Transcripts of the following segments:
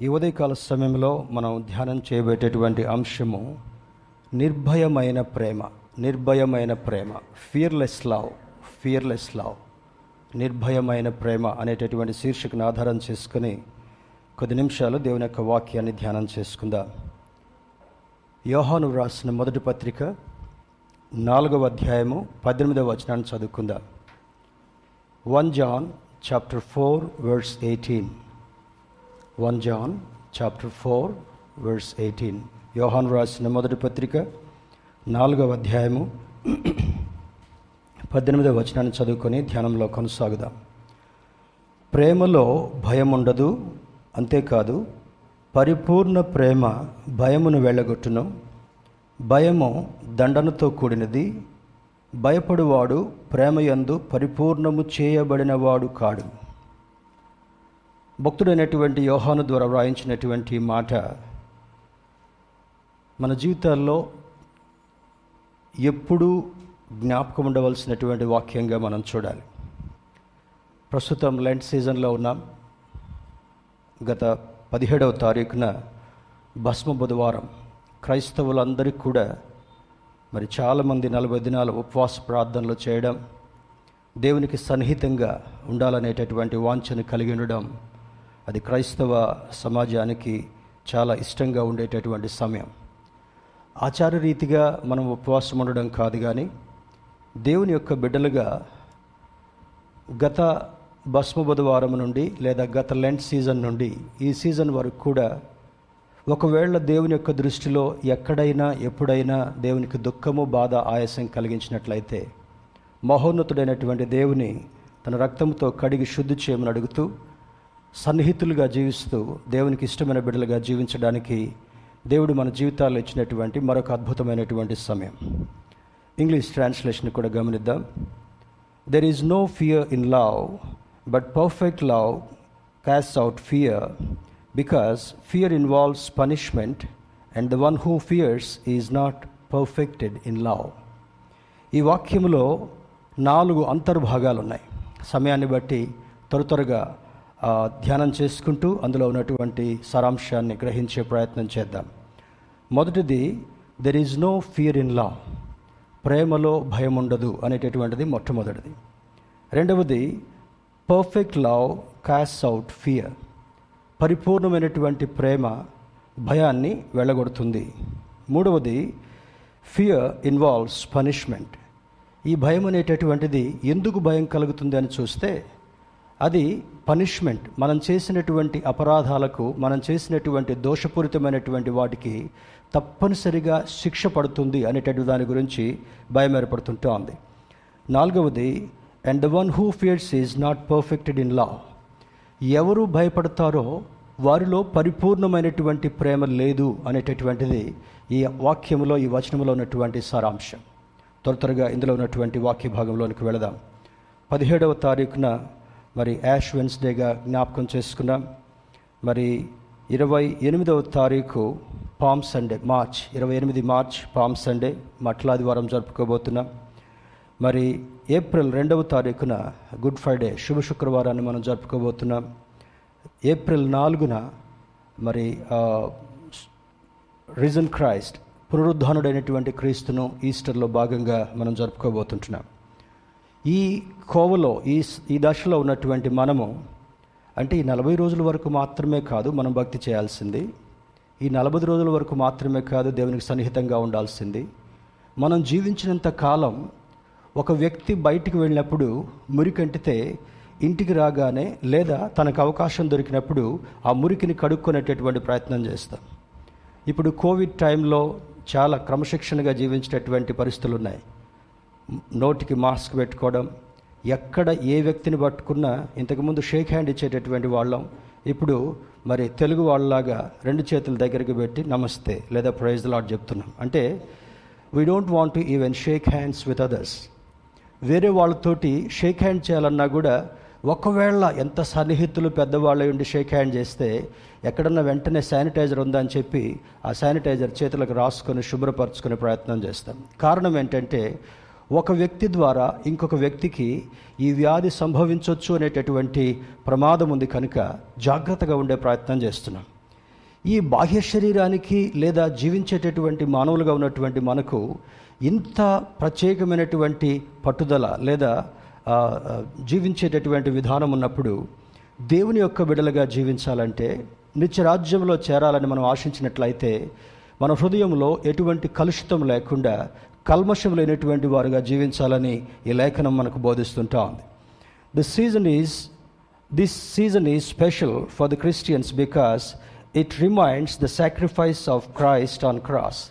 ఈ ఉదయకాల సమయంలో మనం ధ్యానం చేయబెట్టేటువంటి అంశము నిర్భయమైన ప్రేమ నిర్భయమైన ప్రేమ ఫియర్లెస్ లవ్ ఫియర్లెస్ లవ్ నిర్భయమైన ప్రేమ అనేటటువంటి శీర్షికను ఆధారం చేసుకుని కొద్ది నిమిషాలు దేవుని యొక్క వాక్యాన్ని ధ్యానం చేసుకుందాం. యోహాను రాసిన మొదటి పత్రిక నాలుగవ అధ్యాయము పద్దెనిమిదవ వచనాన్ని చదువుకుందాం. One John chapter four words eighteen. One John chapter four verse eighteen. యోహాన్ రాసిన మొదటి పత్రిక నాలుగవ అధ్యాయము. పద్దెనిమిదవ వచనాన్ని చదువుకొని ధ్యానంలో కొనసాగుదాం. ప్రేమలో భయం ఉండదు అంతేకాదు పరిపూర్ణ ప్రేమ భయమును వెళ్ళగొట్టును. భయము దండనతో కూడినది భయపడువాడు ప్రేమయందు పరిపూర్ణము చేయబడినవాడు కాడు. భక్తుడైనటువంటి యోహాను ద్వారా వ్రాయించినటువంటి మాట మన జీవితాల్లో ఎప్పుడూ జ్ఞాపకం ఉండవలసినటువంటి వాక్యంగా మనం చూడాలి. ప్రస్తుతం లెంట్ సీజన్లో ఉన్నాం. గత పదిహేడవ తారీఖున భస్మ బుధవారం. క్రైస్తవులందరికీ కూడా మరి చాలామంది నలభై దినాల ఉపవాస ప్రార్థనలు చేయడం దేవునికి సన్నిహితంగా ఉండాలనేటటువంటి వాంఛను కలిగి ఉండడం అది క్రైస్తవ సమాజానికి చాలా ఇష్టంగా ఉండేటటువంటి సమయం. ఆచారరీతిగా మనం ఉపవాసం ఉండడం కాదు కానీ దేవుని యొక్క బిడ్డలుగా గత భస్మ బుధవారం నుండి లేదా గత లెంట్ సీజన్ నుండి ఈ సీజన్ వరకు కూడా ఒకవేళ దేవుని యొక్క దృష్టిలో ఎక్కడైనా ఎప్పుడైనా దేవునికి దుఃఖము బాధ ఆయాసం కలిగించినట్లయితే మహోన్నతుడైనటువంటి దేవుని తన రక్తంతో కడిగి శుద్ధి చేయమని అడుగుతూ సన్నిహితులుగా జీవిస్తూ దేవునికి ఇష్టమైన బిడ్డలుగా జీవించడానికి దేవుడు మన జీవితాల్లో ఇచ్చినటువంటి మరొక అద్భుతమైనటువంటి సమయం. ఇంగ్లీష్ ట్రాన్స్లేషన్ కూడా గమనిద్దాం. There is no fear in love but perfect love cast out fear because fear involves punishment and the one who fears is not perfected in love ఈ వాక్యంలో నాలుగు అంతర్భాగాలు ఉన్నాయి సమయాన్ని బట్టి త్వర త్వరగా ధ్యానం చేసుకుంటూ అందులో ఉన్నటువంటి సారాంశాన్ని గ్రహించే ప్రయత్నం చేద్దాం. మొదటిది there is no fear in love ప్రేమలో భయం ఉండదు అనేటటువంటిది మొట్టమొదటిది. రెండవది perfect love cast out fear పరిపూర్ణమైనటువంటి ప్రేమ భయాన్ని వెళ్ళగొడుతుంది. మూడవది ఫియర్ ఇన్వాల్వ్స్ పనిష్మెంట్ ఈ భయం అనేటటువంటిది ఎందుకు భయం కలుగుతుంది అని చూస్తే అది పనిష్మెంట్ మనం చేసినటువంటి అపరాధాలకు మనం చేసినటువంటి దోషపూరితమైనటువంటి వాటికి తప్పనిసరిగా శిక్ష పడుతుంది అనేటటువంటి దాని గురించి భయం ఉంది. నాలుగవది and the one who fears is not perfected in love ఎవరు భయపడతారో వారిలో పరిపూర్ణమైనటువంటి ప్రేమ లేదు అనేటటువంటిది ఈ వాక్యంలో ఈ వచనములో ఉన్నటువంటి సారాంశం. త్వర త్వరగా ఇందులో ఉన్నటువంటి వాక్య భాగంలోనికి వెళదాం. పదిహేడవ తారీఖున మరి యాష్ వెన్స్డేగా జ్ఞాపకం చేసుకున్నాం మరి ఇరవై ఎనిమిదవ తారీఖు పామ్ సండే మార్చ్ ఇరవై ఎనిమిది మార్చ్ పామ్ సండే మట్లాదివారం జరుపుకోబోతున్నాం. మరి ఏప్రిల్ రెండవ తారీఖున గుడ్ ఫ్రైడే శుభ శుక్రవారాన్ని మనం జరుపుకోబోతున్నాం. ఏప్రిల్ నాలుగున మరి రిజన్ క్రైస్ట్ పునరుద్ధానుడైనటువంటి క్రీస్తును ఈస్టర్లో భాగంగా మనం జరుపుకోబోతుంటున్నాం. ఈ కోవలో ఈ ఈ దశలో ఉన్నటువంటి మనము అంటే ఈ నలభై రోజుల వరకు మాత్రమే కాదు మనం భక్తి చేయాల్సింది. ఈ నలభై రోజుల వరకు మాత్రమే కాదు దేవునికి సన్నిహితంగా ఉండాల్సింది. మనం జీవించినంత కాలం ఒక వ్యక్తి బయటికి వెళ్ళినప్పుడు మురికంటితే ఇంటికి రాగానే లేదా తనకు అవకాశం దొరికినప్పుడు ఆ మురికిని కడుక్కునేటటువంటి ప్రయత్నం చేస్తాం. ఇప్పుడు కోవిడ్ టైంలో చాలా క్రమశిక్షణగా జీవించేటటువంటి పరిస్థితులు ఉన్నాయి. నోటికి మాస్క్ పెట్టుకోవడం ఎక్కడ ఏ వ్యక్తిని పట్టుకున్నా ఇంతకుముందు షేక్ హ్యాండ్ ఇచ్చేటటువంటి వాళ్ళం. ఇప్పుడు మరి తెలుగు వాళ్ళలాగా రెండు చేతుల దగ్గరికి పెట్టి నమస్తే లేదా ప్రైజ్ లాట్ చెప్తున్నాం. అంటే we don't want to even shake hands with others వేరే వాళ్ళతోటి షేక్ హ్యాండ్ చేయాలన్నా కూడా ఒకవేళ ఎంత సన్నిహితులు పెద్దవాళ్ళు ఉండి షేక్ హ్యాండ్ చేస్తే ఎక్కడన్నా వెంటనే శానిటైజర్ ఉందని చెప్పి ఆ శానిటైజర్ చేతులకు రాసుకొని శుభ్రపరచుకునే ప్రయత్నం చేస్తాం. కారణం ఏంటంటే ఒక వ్యక్తి ద్వారా ఇంకొక వ్యక్తికి ఈ వ్యాధి సంభవించవచ్చు అనేటటువంటి ప్రమాదం ఉంది కనుక జాగ్రత్తగా ఉండే ప్రయత్నం చేస్తున్నాం. ఈ బాహ్య శరీరానికి లేదా జీవించేటటువంటి మానవులుగా ఉన్నటువంటి మనకు ఇంత ప్రత్యేకమైనటువంటి పట్టుదల లేదా జీవించేటటువంటి విధానం ఉన్నప్పుడు దేవుని యొక్క బిడలుగా జీవించాలంటే నిత్యరాజ్యంలో చేరాలని మనం ఆశించినట్లయితే మన హృదయంలో ఎటువంటి కలుషితం లేకుండా కల్మషం లేనటువంటి వారుగా జీవించాలని ఈ లేఖనం మనకు బోధిస్తుంటా ఉంది. This season is this season is special for the Christians because it reminds the sacrifice of Christ on cross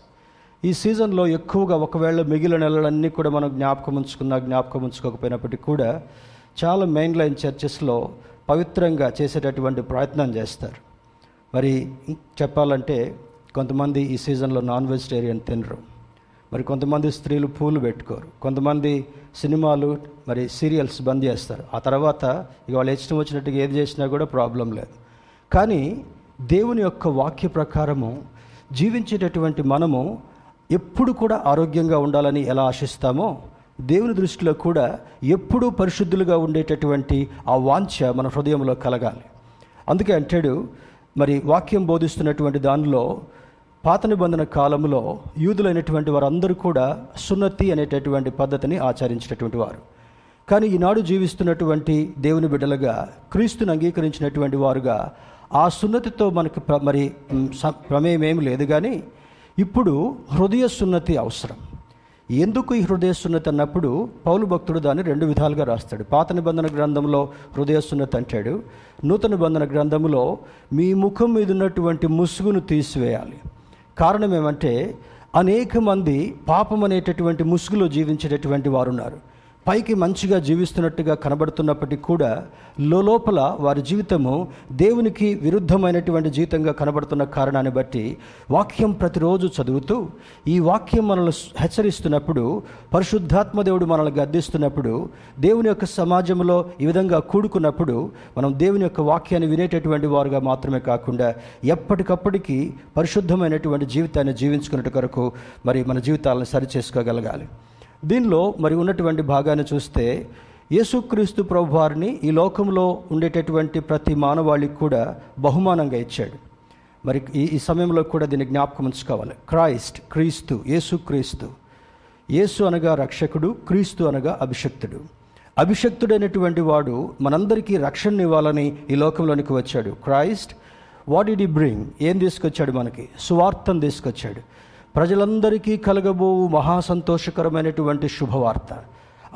ఈ సీజన్లో ఎక్కువగా ఒకవేళ మిగిలిన నెలలన్నీ కూడా మనం జ్ఞాపకం ఉంచుకున్నా జ్ఞాపకం ఉంచుకోకపోయినప్పటికీ కూడా చాలా మెయిన్ లైన్ చర్చెస్లో పవిత్రంగా చేసేటటువంటి ప్రయత్నం చేస్తారు. మరి చెప్పాలంటే కొంతమంది ఈ సీజన్లో నాన్ వెజిటేరియన్ తినరు. మరి కొంతమంది స్త్రీలు పూలు పెట్టుకోరు. కొంతమంది సినిమాలు మరి సీరియల్స్ బంద్ చేస్తారు. ఆ తర్వాత ఇక వాళ్ళు ఇష్టం వచ్చినట్టుగా ఏది చేసినా కూడా ప్రాబ్లం లేదు. కానీ దేవుని యొక్క వాక్య ప్రకారము జీవించేటటువంటి మనము ఎప్పుడు కూడా ఆరోగ్యంగా ఉండాలని ఎలా ఆశిస్తామో దేవుని దృష్టిలో కూడా ఎప్పుడూ పరిశుద్ధులుగా ఉండేటటువంటి ఆ వాంఛ మన హృదయంలో కలగాలి. అందుకే అంటాడు మరి వాక్యం బోధిస్తున్నటువంటి దానిలో పాత నిబంధన కాలంలో యూదులైనటువంటి వారందరూ కూడా సున్నతి అనేటటువంటి పద్ధతిని ఆచరించినటువంటి వారు. కానీ ఈనాడు జీవిస్తున్నటువంటి దేవుని బిడ్డలుగా క్రీస్తుని అంగీకరించినటువంటి వారుగా ఆ సున్నతితో మనకు ప్ర- మరి స- ప్రమేయం ఏమి లేదు కానీ ఇప్పుడు హృదయ సున్నతి అవసరం. ఎందుకు ఈ హృదయ సున్నతి అన్నప్పుడు పౌలు భక్తుడు దాన్ని రెండు విధాలుగా రాస్తాడు. పాత నిబంధన గ్రంథంలో హృదయ సున్నతి అంటాడు. నూతన నిబంధన గ్రంథంలో మీ ముఖం మీద ఉన్నటువంటి ముసుగును తీసివేయాలి. కారణం ఏమంటే అనేక మంది పాపం అనేటటువంటి ముసుగులో జీవించేటటువంటి వారు ఉన్నారు పైకి మంచిగా జీవిస్తున్నట్టుగా కనబడుతున్నప్పటికీ కూడా లోపల వారి జీవితము దేవునికి విరుద్ధమైనటువంటి జీవితంగా కనబడుతున్న కారణాన్ని బట్టి వాక్యం ప్రతిరోజు చదువుతూ ఈ వాక్యం మనల్ని హెచ్చరిస్తున్నప్పుడు పరిశుద్ధాత్మ దేవుడు మనల్ని గద్దిస్తున్నప్పుడు దేవుని యొక్క సమాజంలో ఈ విధంగా కూడుకున్నప్పుడు మనం దేవుని యొక్క వాక్యాన్ని వినేటటువంటి వారుగా మాత్రమే కాకుండా ఎప్పటికప్పటికీ పరిశుద్ధమైనటువంటి జీవితాన్ని జీవించుకున్నట్టు కొరకు మరి మన జీవితాలను సరిచేసుకోగలగాలి. దీనిలో మరి ఉన్నటువంటి భాగాన్ని చూస్తే యేసుక్రీస్తు ప్రభువారిని ఈ లోకంలో ఉండేటటువంటి ప్రతి మానవాళికి కూడా బహుమానంగా ఇచ్చాడు. మరి ఈ ఈ సమయంలో కూడా దీన్ని జ్ఞాపకం ఉంచుకోవాలి. క్రైస్ట్ క్రీస్తు యేసుక్రీస్తు. యేసు అనగా రక్షకుడు క్రీస్తు అనగా అభిషక్తుడు. అభిషక్తుడైనటువంటి వాడు మనందరికీ రక్షణ ఇవ్వాలని ఈ లోకంలోనికి వచ్చాడు. Christ what did bring? ఏం తీసుకొచ్చాడు మనకి? సువార్థం తీసుకొచ్చాడు. ప్రజలందరికీ కలగబోవు మహా సంతోషకరమైనటువంటి శుభవార్త.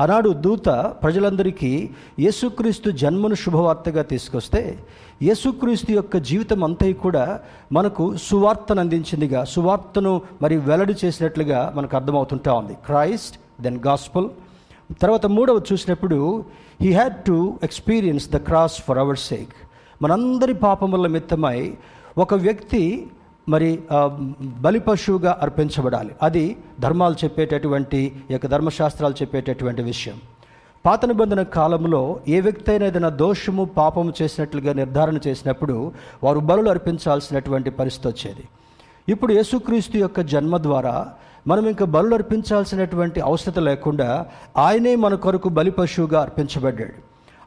ఆనాడు దూత ప్రజలందరికీ యేసుక్రీస్తు జన్మను శుభవార్తగా తీసుకొస్తే యేసుక్రీస్తు యొక్క జీవితం అంతా కూడా మనకు సువార్తను అందించిందిగా సువార్తను మరి వెల్లడి చేసినట్లుగా మనకు అర్థమవుతుంటా ఉంది. Christ then gospel. తర్వాత మూడవ చూసినప్పుడు he had to experience the cross for our sake. మనందరి పాపముల మిత్తమై ఒక వ్యక్తి మరి బలి పశువుగా అర్పించబడాలి. అది ధర్మాలు చెప్పేటటువంటి యొక్క ధర్మశాస్త్రాలు చెప్పేటటువంటి విషయం. పాత నిబంధన కాలంలో ఏ వ్యక్తి అయినా ఏదైనా దోషము పాపము చేసినట్లుగా నిర్ధారణ చేసినప్పుడు వారు బలులు అర్పించాల్సినటువంటి పరిస్థితి వచ్చేది. ఇప్పుడు యేసుక్రీస్తు యొక్క జన్మ ద్వారా మనం ఇంకా బలు అర్పించాల్సినటువంటి అవసరం లేకుండా ఆయనే మన కొరకు బలి పశువుగా అర్పించబడ్డాడు.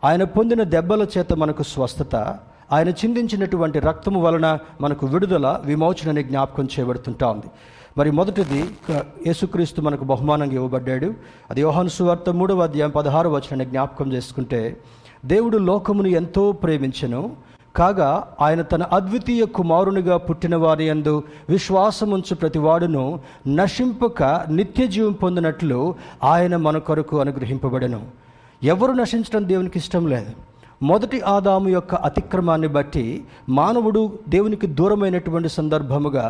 ఆయన పొందిన దెబ్బల చేత మనకు స్వస్థత ఆయన చిందించినటువంటి రక్తము వలన మనకు విడుదల విమోచనని జ్ఞాపకం చేయబడుతుంటా ఉంది. మరి మొదటిది యేసుక్రీస్తు మనకు బహుమానంగా ఇవ్వబడ్డాడు. అది యోహాను సువార్త మూడవ అధ్యాయం పదహారు వచనాన్ని జ్ఞాపకం చేసుకుంటే దేవుడు లోకమును ఎంతో ప్రేమించెను కాగా ఆయన తన అద్వితీయ కుమారునిగా పుట్టిన వారి యందు విశ్వాసముంచు ప్రతివాడును నశింపక నిత్య జీవం పొందినట్లు ఆయన మన కొరకు అనుగ్రహింపబడెను. ఎవరు నశించడం దేవునికి ఇష్టం లేదు. మొదటి ఆదాము యొక్క అతిక్రమాన్ని బట్టి మానవుడు దేవునికి దూరమైనటువంటి సందర్భముగా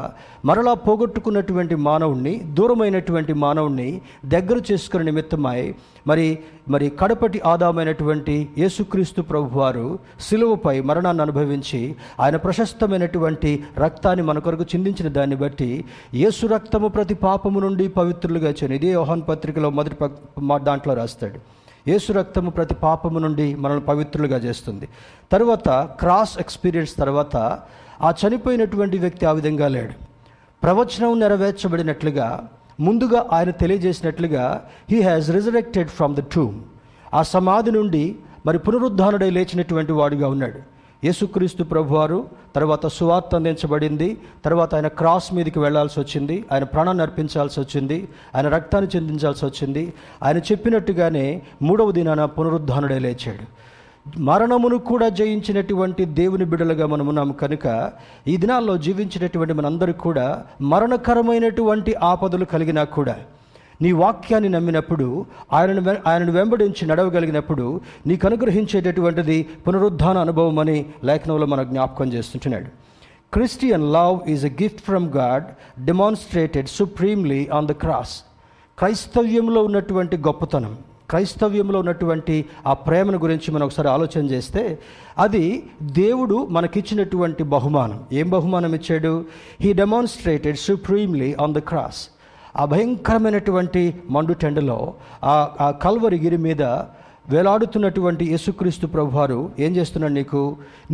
మరలా పోగొట్టుకున్నటువంటి మానవుణ్ణి దూరమైనటువంటి మానవుణ్ణి దగ్గర చేసుకునే నిమిత్తమై మరి మరి కడపటి ఆదామైనటువంటి యేసుక్రీస్తు ప్రభువారు సిలువపై మరణాన్ని అనుభవించి ఆయన ప్రశస్తమైనటువంటి రక్తాన్ని మన కొరకు చిందించిన దాన్ని బట్టి యేసు రక్తము ప్రతి పాపము నుండి పవిత్రులుగా చేయను ఇదే యోహాన్ పత్రికలో మొదటి మా- దాంట్లో రాస్తాడు. యేసు రక్తము ప్రతి పాపము నుండి మనల్ని పవిత్రులుగా చేస్తుంది. తర్వాత క్రాస్ ఎక్స్పీరియన్స్ తర్వాత ఆ చనిపోయినటువంటి వ్యక్తి ఆ విధంగా లేడు. ప్రవచనం నెరవేర్చబడినట్లుగా ముందుగా ఆయన తెలియజేసినట్లుగా he has resurrected from the tomb ఆ సమాధి నుండి మరి పునరుద్ధానుడై లేచినటువంటి వాడుగా ఉన్నాడు. యేసుక్రీస్తు ప్రభువారు తర్వాత సువార్త అందించబడింది తర్వాత ఆయన క్రాస్ మీదకి వెళ్ళాల్సి వచ్చింది ఆయన ప్రాణాన్ని అర్పించాల్సి వచ్చింది ఆయన రక్తాన్ని చెందించాల్సి వచ్చింది. ఆయన చెప్పినట్టుగానే మూడవ దినాన పునరుద్ధానుడే లేచాడు. మరణమును కూడా జయించినటువంటి దేవుని బిడలుగా మనం ఉన్నాము కనుక ఈ దినాల్లో జీవించినటువంటి మనందరికీ కూడా మరణకరమైనటువంటి ఆపదలు కలిగినా కూడా నీ వాక్యాన్ని నమ్మినప్పుడు ఆయనను ఆయనను వెంబడించి నడవగలిగినప్పుడు నీకు అనుగ్రహించేటటువంటిది పునరుద్ధాన అనుభవం అని లేఖనంలో మన జ్ఞాపకం చేస్తుంటున్నాడు. Christian love is a gift from God demonstrated supremely on the cross క్రైస్తవ్యంలో ఉన్నటువంటి గొప్పతనం క్రైస్తవ్యంలో ఉన్నటువంటి ఆ ప్రేమను గురించి మనం ఒకసారి ఆలోచన చేస్తే అది దేవుడు మనకిచ్చినటువంటి బహుమానం. ఏం బహుమానం ఇచ్చాడు? He demonstrated supremely on the cross ఆ భయంకరమైనటువంటి మండుటెండలో ఆ ఆ కల్వరి గిరి మీద వేలాడుతున్నటువంటి యేసుక్రీస్తు ప్రభువారు ఏం చేస్తున్నాడు నీకు?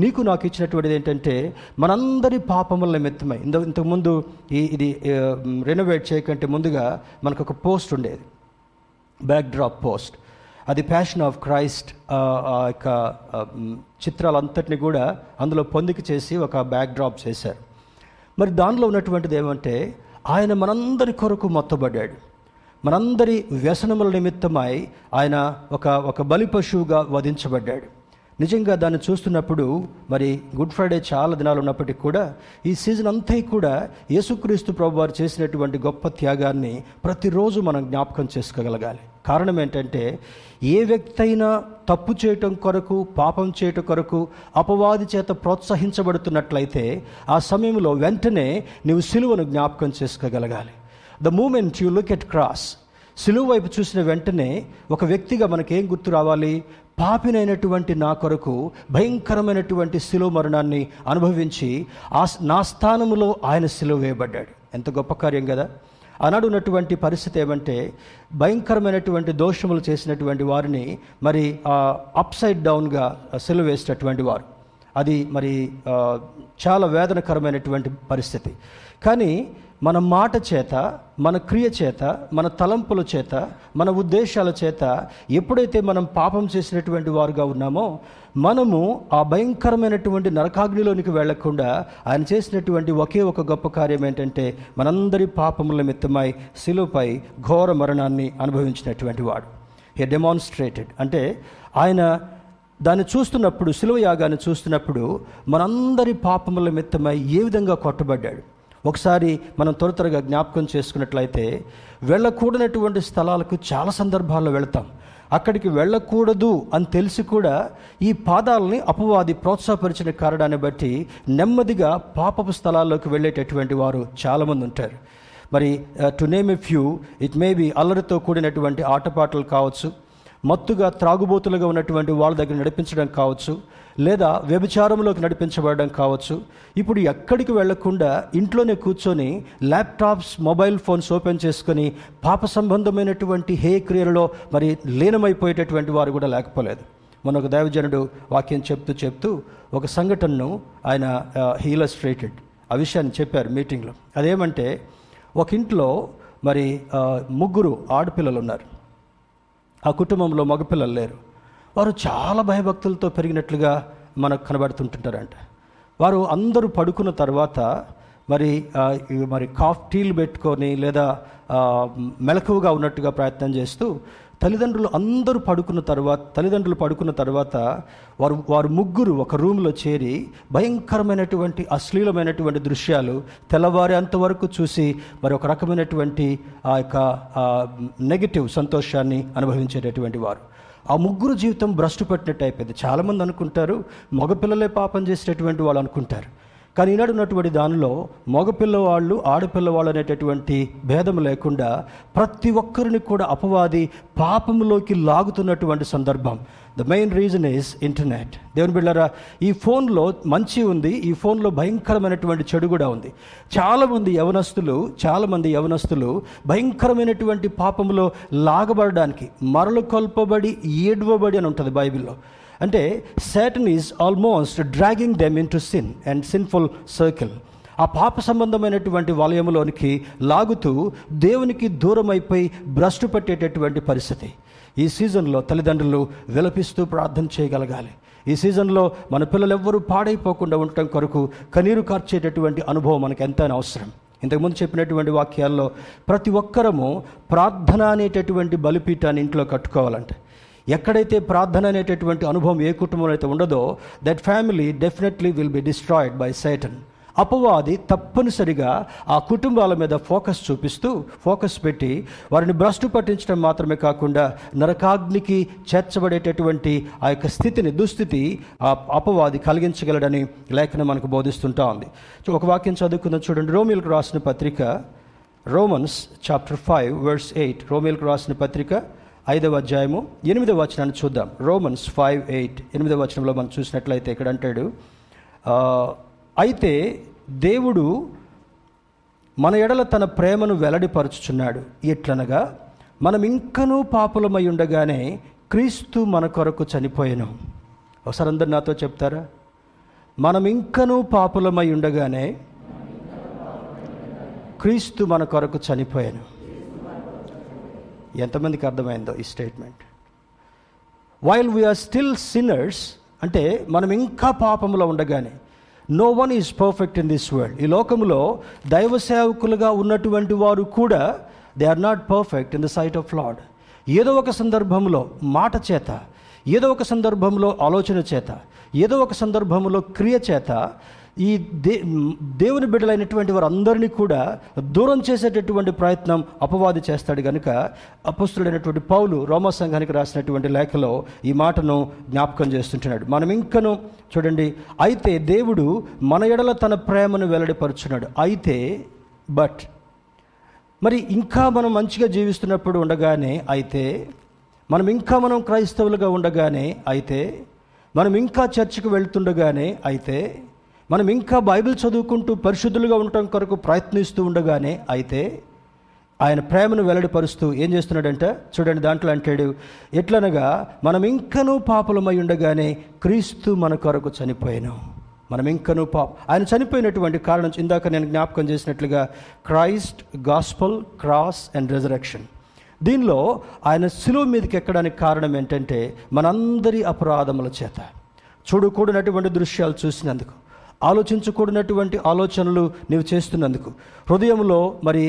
నీకు నాకు ఇచ్చినటువంటిది ఏంటంటే మనందరి పాపముల నిమిత్తమై ఇంత ఇంతకుముందు ఈ ఇది రెనోవేట్ చేయకంటే ముందుగా మనకు ఒక పోస్ట్ ఉండేది. బ్యాక్ డ్రాప్ పోస్ట్ అది ప్యాషన్ ఆఫ్ క్రైస్ట్ ఆ యొక్క చిత్రాలంతటిని కూడా అందులో పొందిక చేసి ఒక బ్యాక్ డ్రాప్ చేశారు. మరి దానిలో ఉన్నటువంటిది ఏమంటే ఆయన మనందరి కొరకు మొత్తబడ్డాడు. మనందరి వ్యసనముల నిమిత్తమై ఆయన ఒక ఒక బలి పశువుగా వధించబడ్డాడు. నిజంగా దాన్ని చూస్తున్నప్పుడు మరి గుడ్ ఫ్రైడే చాలా దినాలు ఉన్నప్పటికీ కూడా ఈ సీజన్ అంతా కూడా యేసుక్రీస్తు ప్రభు వారు చేసినటువంటి గొప్ప త్యాగాన్ని ప్రతిరోజు మనం జ్ఞాపకం చేసుకోగలగాలి. కారణం ఏంటంటే ఏ వ్యక్తి అయినా తప్పు చేయటం కొరకు పాపం చేయటం కొరకు అపవాది చేత ప్రోత్సహించబడుతున్నట్లయితే ఆ సమయంలో వెంటనే నీవు సిలువను జ్ఞాపకం చేసుకోగలగాలి. The moment you look at cross సిలువ వైపు చూసిన వెంటనే ఒక వ్యక్తిగా మనకేం గుర్తు రావాలి? పాపినైనటువంటి నా కొరకు భయంకరమైనటువంటి సిలువ మరణాన్ని అనుభవించి ఆ నా స్థానంలో ఆయన సిలువ వేయబడ్డాడు. ఎంత గొప్ప కార్యం కదా! ఆనాడు ఉన్నటువంటి పరిస్థితి ఏమంటే భయంకరమైనటువంటి దోషములు చేసినటువంటి వారిని మరి అప్సైడ్ డౌన్గా సెలవు వేసినటువంటి వారు. అది మరి చాలా వేదనకరమైనటువంటి పరిస్థితి. కానీ మన మాట చేత మన క్రియ చేత మన తలంపుల చేత మన ఉద్దేశాల చేత ఎప్పుడైతే మనం పాపం చేసినటువంటి వారుగా ఉన్నామో మనము ఆ భయంకరమైనటువంటి నరకాగ్నిలోనికి వెళ్ళకుండా ఆయన చేసినటువంటి ఒకే ఒక గొప్ప కార్యం ఏంటంటే మనందరి పాపముల మిత్తమై శిలుపై ఘోర మరణాన్ని అనుభవించినటువంటి వాడు. హే డెమాన్స్ట్రేటెడ్ అంటే ఆయన దాన్ని చూస్తున్నప్పుడు శిలువ యాగాన్ని చూస్తున్నప్పుడు మనందరి పాపముల మిత్తమై ఏ విధంగా కొట్టబడ్డాడు? ఒకసారి మనం త్వర త్వరగా జ్ఞాపకం చేసుకున్నట్లయితే వెళ్ళకూడనటువంటి స్థలాలకు చాలా సందర్భాల్లో వెళతాం. అక్కడికి వెళ్ళకూడదు అని తెలిసి కూడా ఈ పాదాలని అపవాది ప్రోత్సాహపరిచిన కారణాన్ని బట్టి నెమ్మదిగా పాపపు స్థలాల్లోకి వెళ్ళేటటువంటి వారు చాలామంది ఉంటారు. మరి to name a few it may be అల్లరితో కూడినటువంటి ఆటపాటలు కావచ్చు మత్తుగా త్రాగుబోతులుగా ఉన్నటువంటి వాళ్ళ దగ్గర నడిపించడం కావచ్చు లేదా వ్యభిచారంలోకి నడిపించబడడం కావచ్చు. ఇప్పుడు ఎక్కడికి వెళ్ళకుండా ఇంట్లోనే కూర్చొని ల్యాప్టాప్స్ మొబైల్ ఫోన్స్ ఓపెన్ చేసుకొని పాప సంబంధమైనటువంటి హే క్రియలలో మరి లీనమైపోయేటటువంటి వారు కూడా లేకపోలేదు. మన ఒక దైవజనుడు వాక్యం చెప్తూ చెప్తూ ఒక సంఘటనను ఆయన హీలస్ట్రేటెడ్ ఆ విషయాన్ని చెప్పారు మీటింగ్లో. అదేమంటే ఒక ఇంట్లో మరి ముగ్గురు ఆడపిల్లలు ఉన్నారు ఆ కుటుంబంలో మగపిల్లలు లేరు. వారు చాలా భయభక్తులతో పెరిగినట్లుగా మనకు కనబడుతుంటుంటారంట. వారు అందరూ పడుకున్న తర్వాత మరి మరి కాఫ్ టీలు పెట్టుకొని లేదా మెలకువగా ఉన్నట్టుగా ప్రయత్నం చేస్తూ తల్లిదండ్రులు అందరూ పడుకున్న తర్వాత తల్లిదండ్రులు పడుకున్న తర్వాత వారు వారు ముగ్గురు ఒక రూమ్లో చేరి భయంకరమైనటువంటి అశ్లీలమైనటువంటి దృశ్యాలు తెల్లవారే అంతవరకు చూసి మరి ఒక రకమైనటువంటి ఆ యొక్క నెగిటివ్ సంతోషాన్ని అనుభవించేటటువంటి వారు. ఆ ముగ్గురు జీవితం భ్రష్టు పెట్టినట్టు అయిపోయింది. చాలామంది అనుకుంటారు మగపిల్లలే పాపం చేసేటటువంటి వాళ్ళు అనుకుంటారు. కానీ ఈనాడు ఉన్నటువంటి దానిలో మగపిల్లవాళ్ళు ఆడపిల్లవాళ్ళు అనేటటువంటి భేదం లేకుండా ప్రతి ఒక్కరిని కూడా అపవాది పాపంలోకి లాగుతున్నటువంటి సందర్భం. The main reason is internet దేవుని బిళ్ళారా ఈ ఫోన్లో మంచి ఉంది ఈ ఫోన్లో భయంకరమైనటువంటి చెడు కూడా ఉంది. చాలామంది యవనస్తులు చాలామంది యవనస్తులు భయంకరమైనటువంటి పాపంలో లాగబడడానికి మరలు కొల్పబడి ఏడ్వబడి అని ఉంటుంది బైబిల్లో. అంటే Satan is almost dragging them in to sin and sinful circle ఆ పాప సంబంధమైనటువంటి వలయంలోనికి లాగుతూ దేవునికి దూరం అయిపోయి భ్రష్టు పెట్టేటటువంటి పరిస్థితి. ఈ సీజన్లో తల్లిదండ్రులు విలపిస్తూ ప్రార్థన చేయగలగాలి. ఈ సీజన్లో మన పిల్లలు ఎవ్వరూ పాడైపోకుండా ఉండటం కొరకు కనీరు కార్చేటటువంటి అనుభవం మనకు ఎంతైనా అవసరం ఇంతకుముందు చెప్పినటువంటి వాక్యాల్లో ప్రతి ఒక్కరము ప్రార్థన అనేటటువంటి బలిపీఠాన్ని ఇంట్లో కట్టుకోవాలంటే. ఎక్కడైతే ప్రార్థన అనేటటువంటి అనుభవం ఏ కుటుంబంలో అయితే ఉండదో that family definitely will be destroyed by Satan అపవాది తప్పనిసరిగా ఆ కుటుంబాల మీద ఫోకస్ చూపిస్తూ ఫోకస్ పెట్టి వారిని భ్రష్టు పట్టించడం మాత్రమే కాకుండా నరకాగ్నికి చేర్చబడేటటువంటి ఆ యొక్క స్థితిని దుస్థితి ఆ అపవాది కలిగించగలడని లేఖనం మనకు బోధిస్తుంటా ఉంది. సో ఒక వాక్యం చదువుకుందాం చూడండి. రోమిల్కు రాసిన పత్రిక Romans chapter five verse eight రోమిల్కు రాసిన పత్రిక ఐదవ అధ్యాయము ఎనిమిదవ వచనాన్ని చూద్దాం. రోమన్స్ ఫైవ్ ఎయిట్ ఎనిమిదవ వచనంలో మనం చూసినట్లయితే ఇక్కడ అంటాడు అయితే దేవుడు మన ఎడల తన ప్రేమను వెల్లడిపరుచుచున్నాడు. ఎట్లనగా మనం ఇంకనూ పాపులమై ఉండగానే క్రీస్తు మన కొరకు చనిపోయాను. ఒకసారి అందరు నాతో చెప్తారా? మనం ఇంకనూ పాపులమై ఉండగానే క్రీస్తు మన కొరకు చనిపోయాను. ఎంతమందికి అర్థమైందో ఈ statement. While we are still sinners అంటే మనం ఇంకా పాపంలో ఉండగానే no one is perfect in this world ఈ లోకంలో దైవ సేవకులుగా ఉన్నటువంటి వారు కూడా they are not perfect in the sight of lord ఏదో ఒక సందర్భంలో మాట చేత ఏదో ఒక సందర్భంలో ఆలోచన చేత ఏదో ఒక సందర్భంలో క్రియ చేత ఈ దే దేవుని బిడ్డలైనటువంటి వారందరినీ కూడా దూరం చేసేటటువంటి ప్రయత్నం అపవాది చేస్తాడు కనుక అపస్తుడైనటువంటి పౌలు రోమా సంఘానికి రాసినటువంటి లేఖలో ఈ మాటను జ్ఞాపకం చేస్తుంటున్నాడు. మనం ఇంకను చూడండి. అయితే దేవుడు మన ఎడల తన ప్రేమను వెల్లడిపరుచున్నాడు. అయితే బట్ మరి ఇంకా మనం మంచిగా జీవిస్తున్నప్పుడు ఉండగానే అయితే మనం ఇంకా మనం క్రైస్తవులుగా ఉండగానే అయితే మనం ఇంకా చర్చికి వెళ్తుండగానే అయితే మనం ఇంకా బైబిల్ చదువుకుంటూ పరిశుద్ధులుగా ఉండటం కొరకు ప్రయత్నిస్తూ ఉండగానే అయితే ఆయన ప్రేమను వెల్లడిపరుస్తూ ఏం చేస్తున్నాడంటే? చూడండి దాంట్లో అంటాడు ఎట్లనగా మనం ఇంకనూ పాపలమై ఉండగానే క్రీస్తు మన కొరకు చనిపోయాను. మనం ఇంకనూ పాప ఆయన చనిపోయినటువంటి కారణం ఇందాక నేను జ్ఞాపకం చేసినట్లుగా Christ gospel cross and resurrection. దీనిలో ఆయన సిలువ మీదకి ఎక్కడానికి కారణం ఏంటంటే మనందరి అపరాధముల చేత. చూడకూడనటువంటి దృశ్యాలు చూసినందుకు. ఆలోచించకూడనటువంటి ఆలోచనలు నీవు చేస్తున్నందుకు. హృదయంలో మరి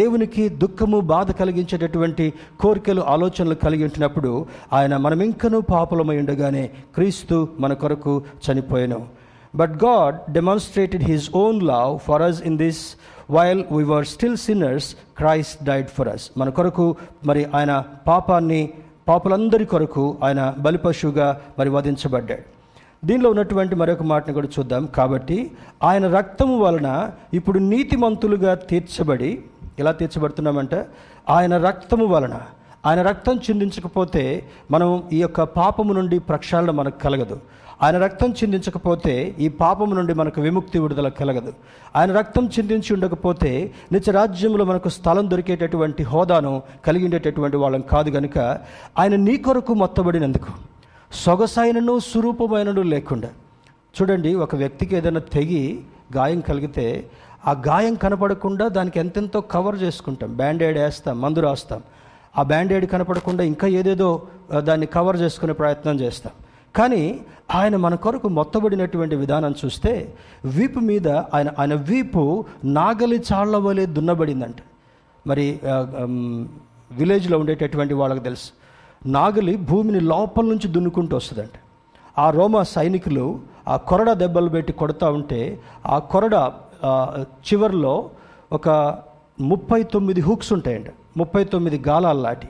దేవునికి దుఃఖము బాధ కలిగించేటటువంటి కోరికలు ఆలోచనలు కలిగి ఉంటున్నప్పుడు ఆయన మనం ఇంకనూ పాపలమై ఉండగానే క్రీస్తు మన కొరకు చనిపోయాను. But God demonstrated his own love for us in this while we were still sinners Christ died for us మన కొరకు మరి ఆయన పాపాన్ని పాపులందరి కొరకు ఆయన బలిపశువుగా మరి వధించబడ్డాడు. దీనిలో ఉన్నటువంటి మరొక మాటను కూడా చూద్దాం. కాబట్టి ఆయన రక్తము వలన ఇప్పుడు నీతిమంతులుగా తీర్చబడి ఎలా తీర్చబడుతున్నామంటే ఆయన రక్తము వలన ఆయన రక్తం చిందించకపోతే మనం ఈ యొక్క పాపము నుండి ప్రక్షాళన మనకు కలగదు. ఆయన రక్తం చిందించకపోతే ఈ పాపము నుండి మనకు విముక్తి విడుదల కలగదు. ఆయన రక్తం చిందించి ఉండకపోతే నిత్య రాజ్యంలో మనకు స్థలం దొరికేటటువంటి హోదాను కలిగి ఉండేటటువంటి వాళ్ళం కాదు కనుక ఆయన నీ కొరకు మొత్తబడినందుకు. సొగసైనను సురూపమైనను లేకుండా. చూడండి ఒక వ్యక్తికి ఏదైనా తెగి గాయం కలిగితే ఆ గాయం కనపడకుండా దానికి ఎంతెంతో కవర్ చేసుకుంటాం. బ్యాండేడ్ వేస్తాం మందు రాస్తాం. ఆ బ్యాండేడ్ కనపడకుండా ఇంకా ఏదేదో దాన్ని కవర్ చేసుకునే ప్రయత్నం చేస్తాం. కానీ ఆయన మన కొరకు మొత్తబడినటువంటి విధానం చూస్తే వీపు మీద ఆయన ఆయన వీపు నాగలి చాళ్ళ వలె దున్నబడిందంట. మరి విలేజ్లో ఉండేటటువంటి వాళ్ళకి తెలుసు. నాగలి భూమిని లోపల నుంచి దున్నుకుంటూ వస్తుందంట. ఆ రోమా సైనికులు ఆ కొరడ దెబ్బలు పెట్టి కొడతా ఉంటే ఆ కొరడ చివరిలో చివర్లో ఒక ముప్పై తొమ్మిది హుక్స్ ఉంటాయండి ముప్పై తొమ్మిది గాలాల్లాటి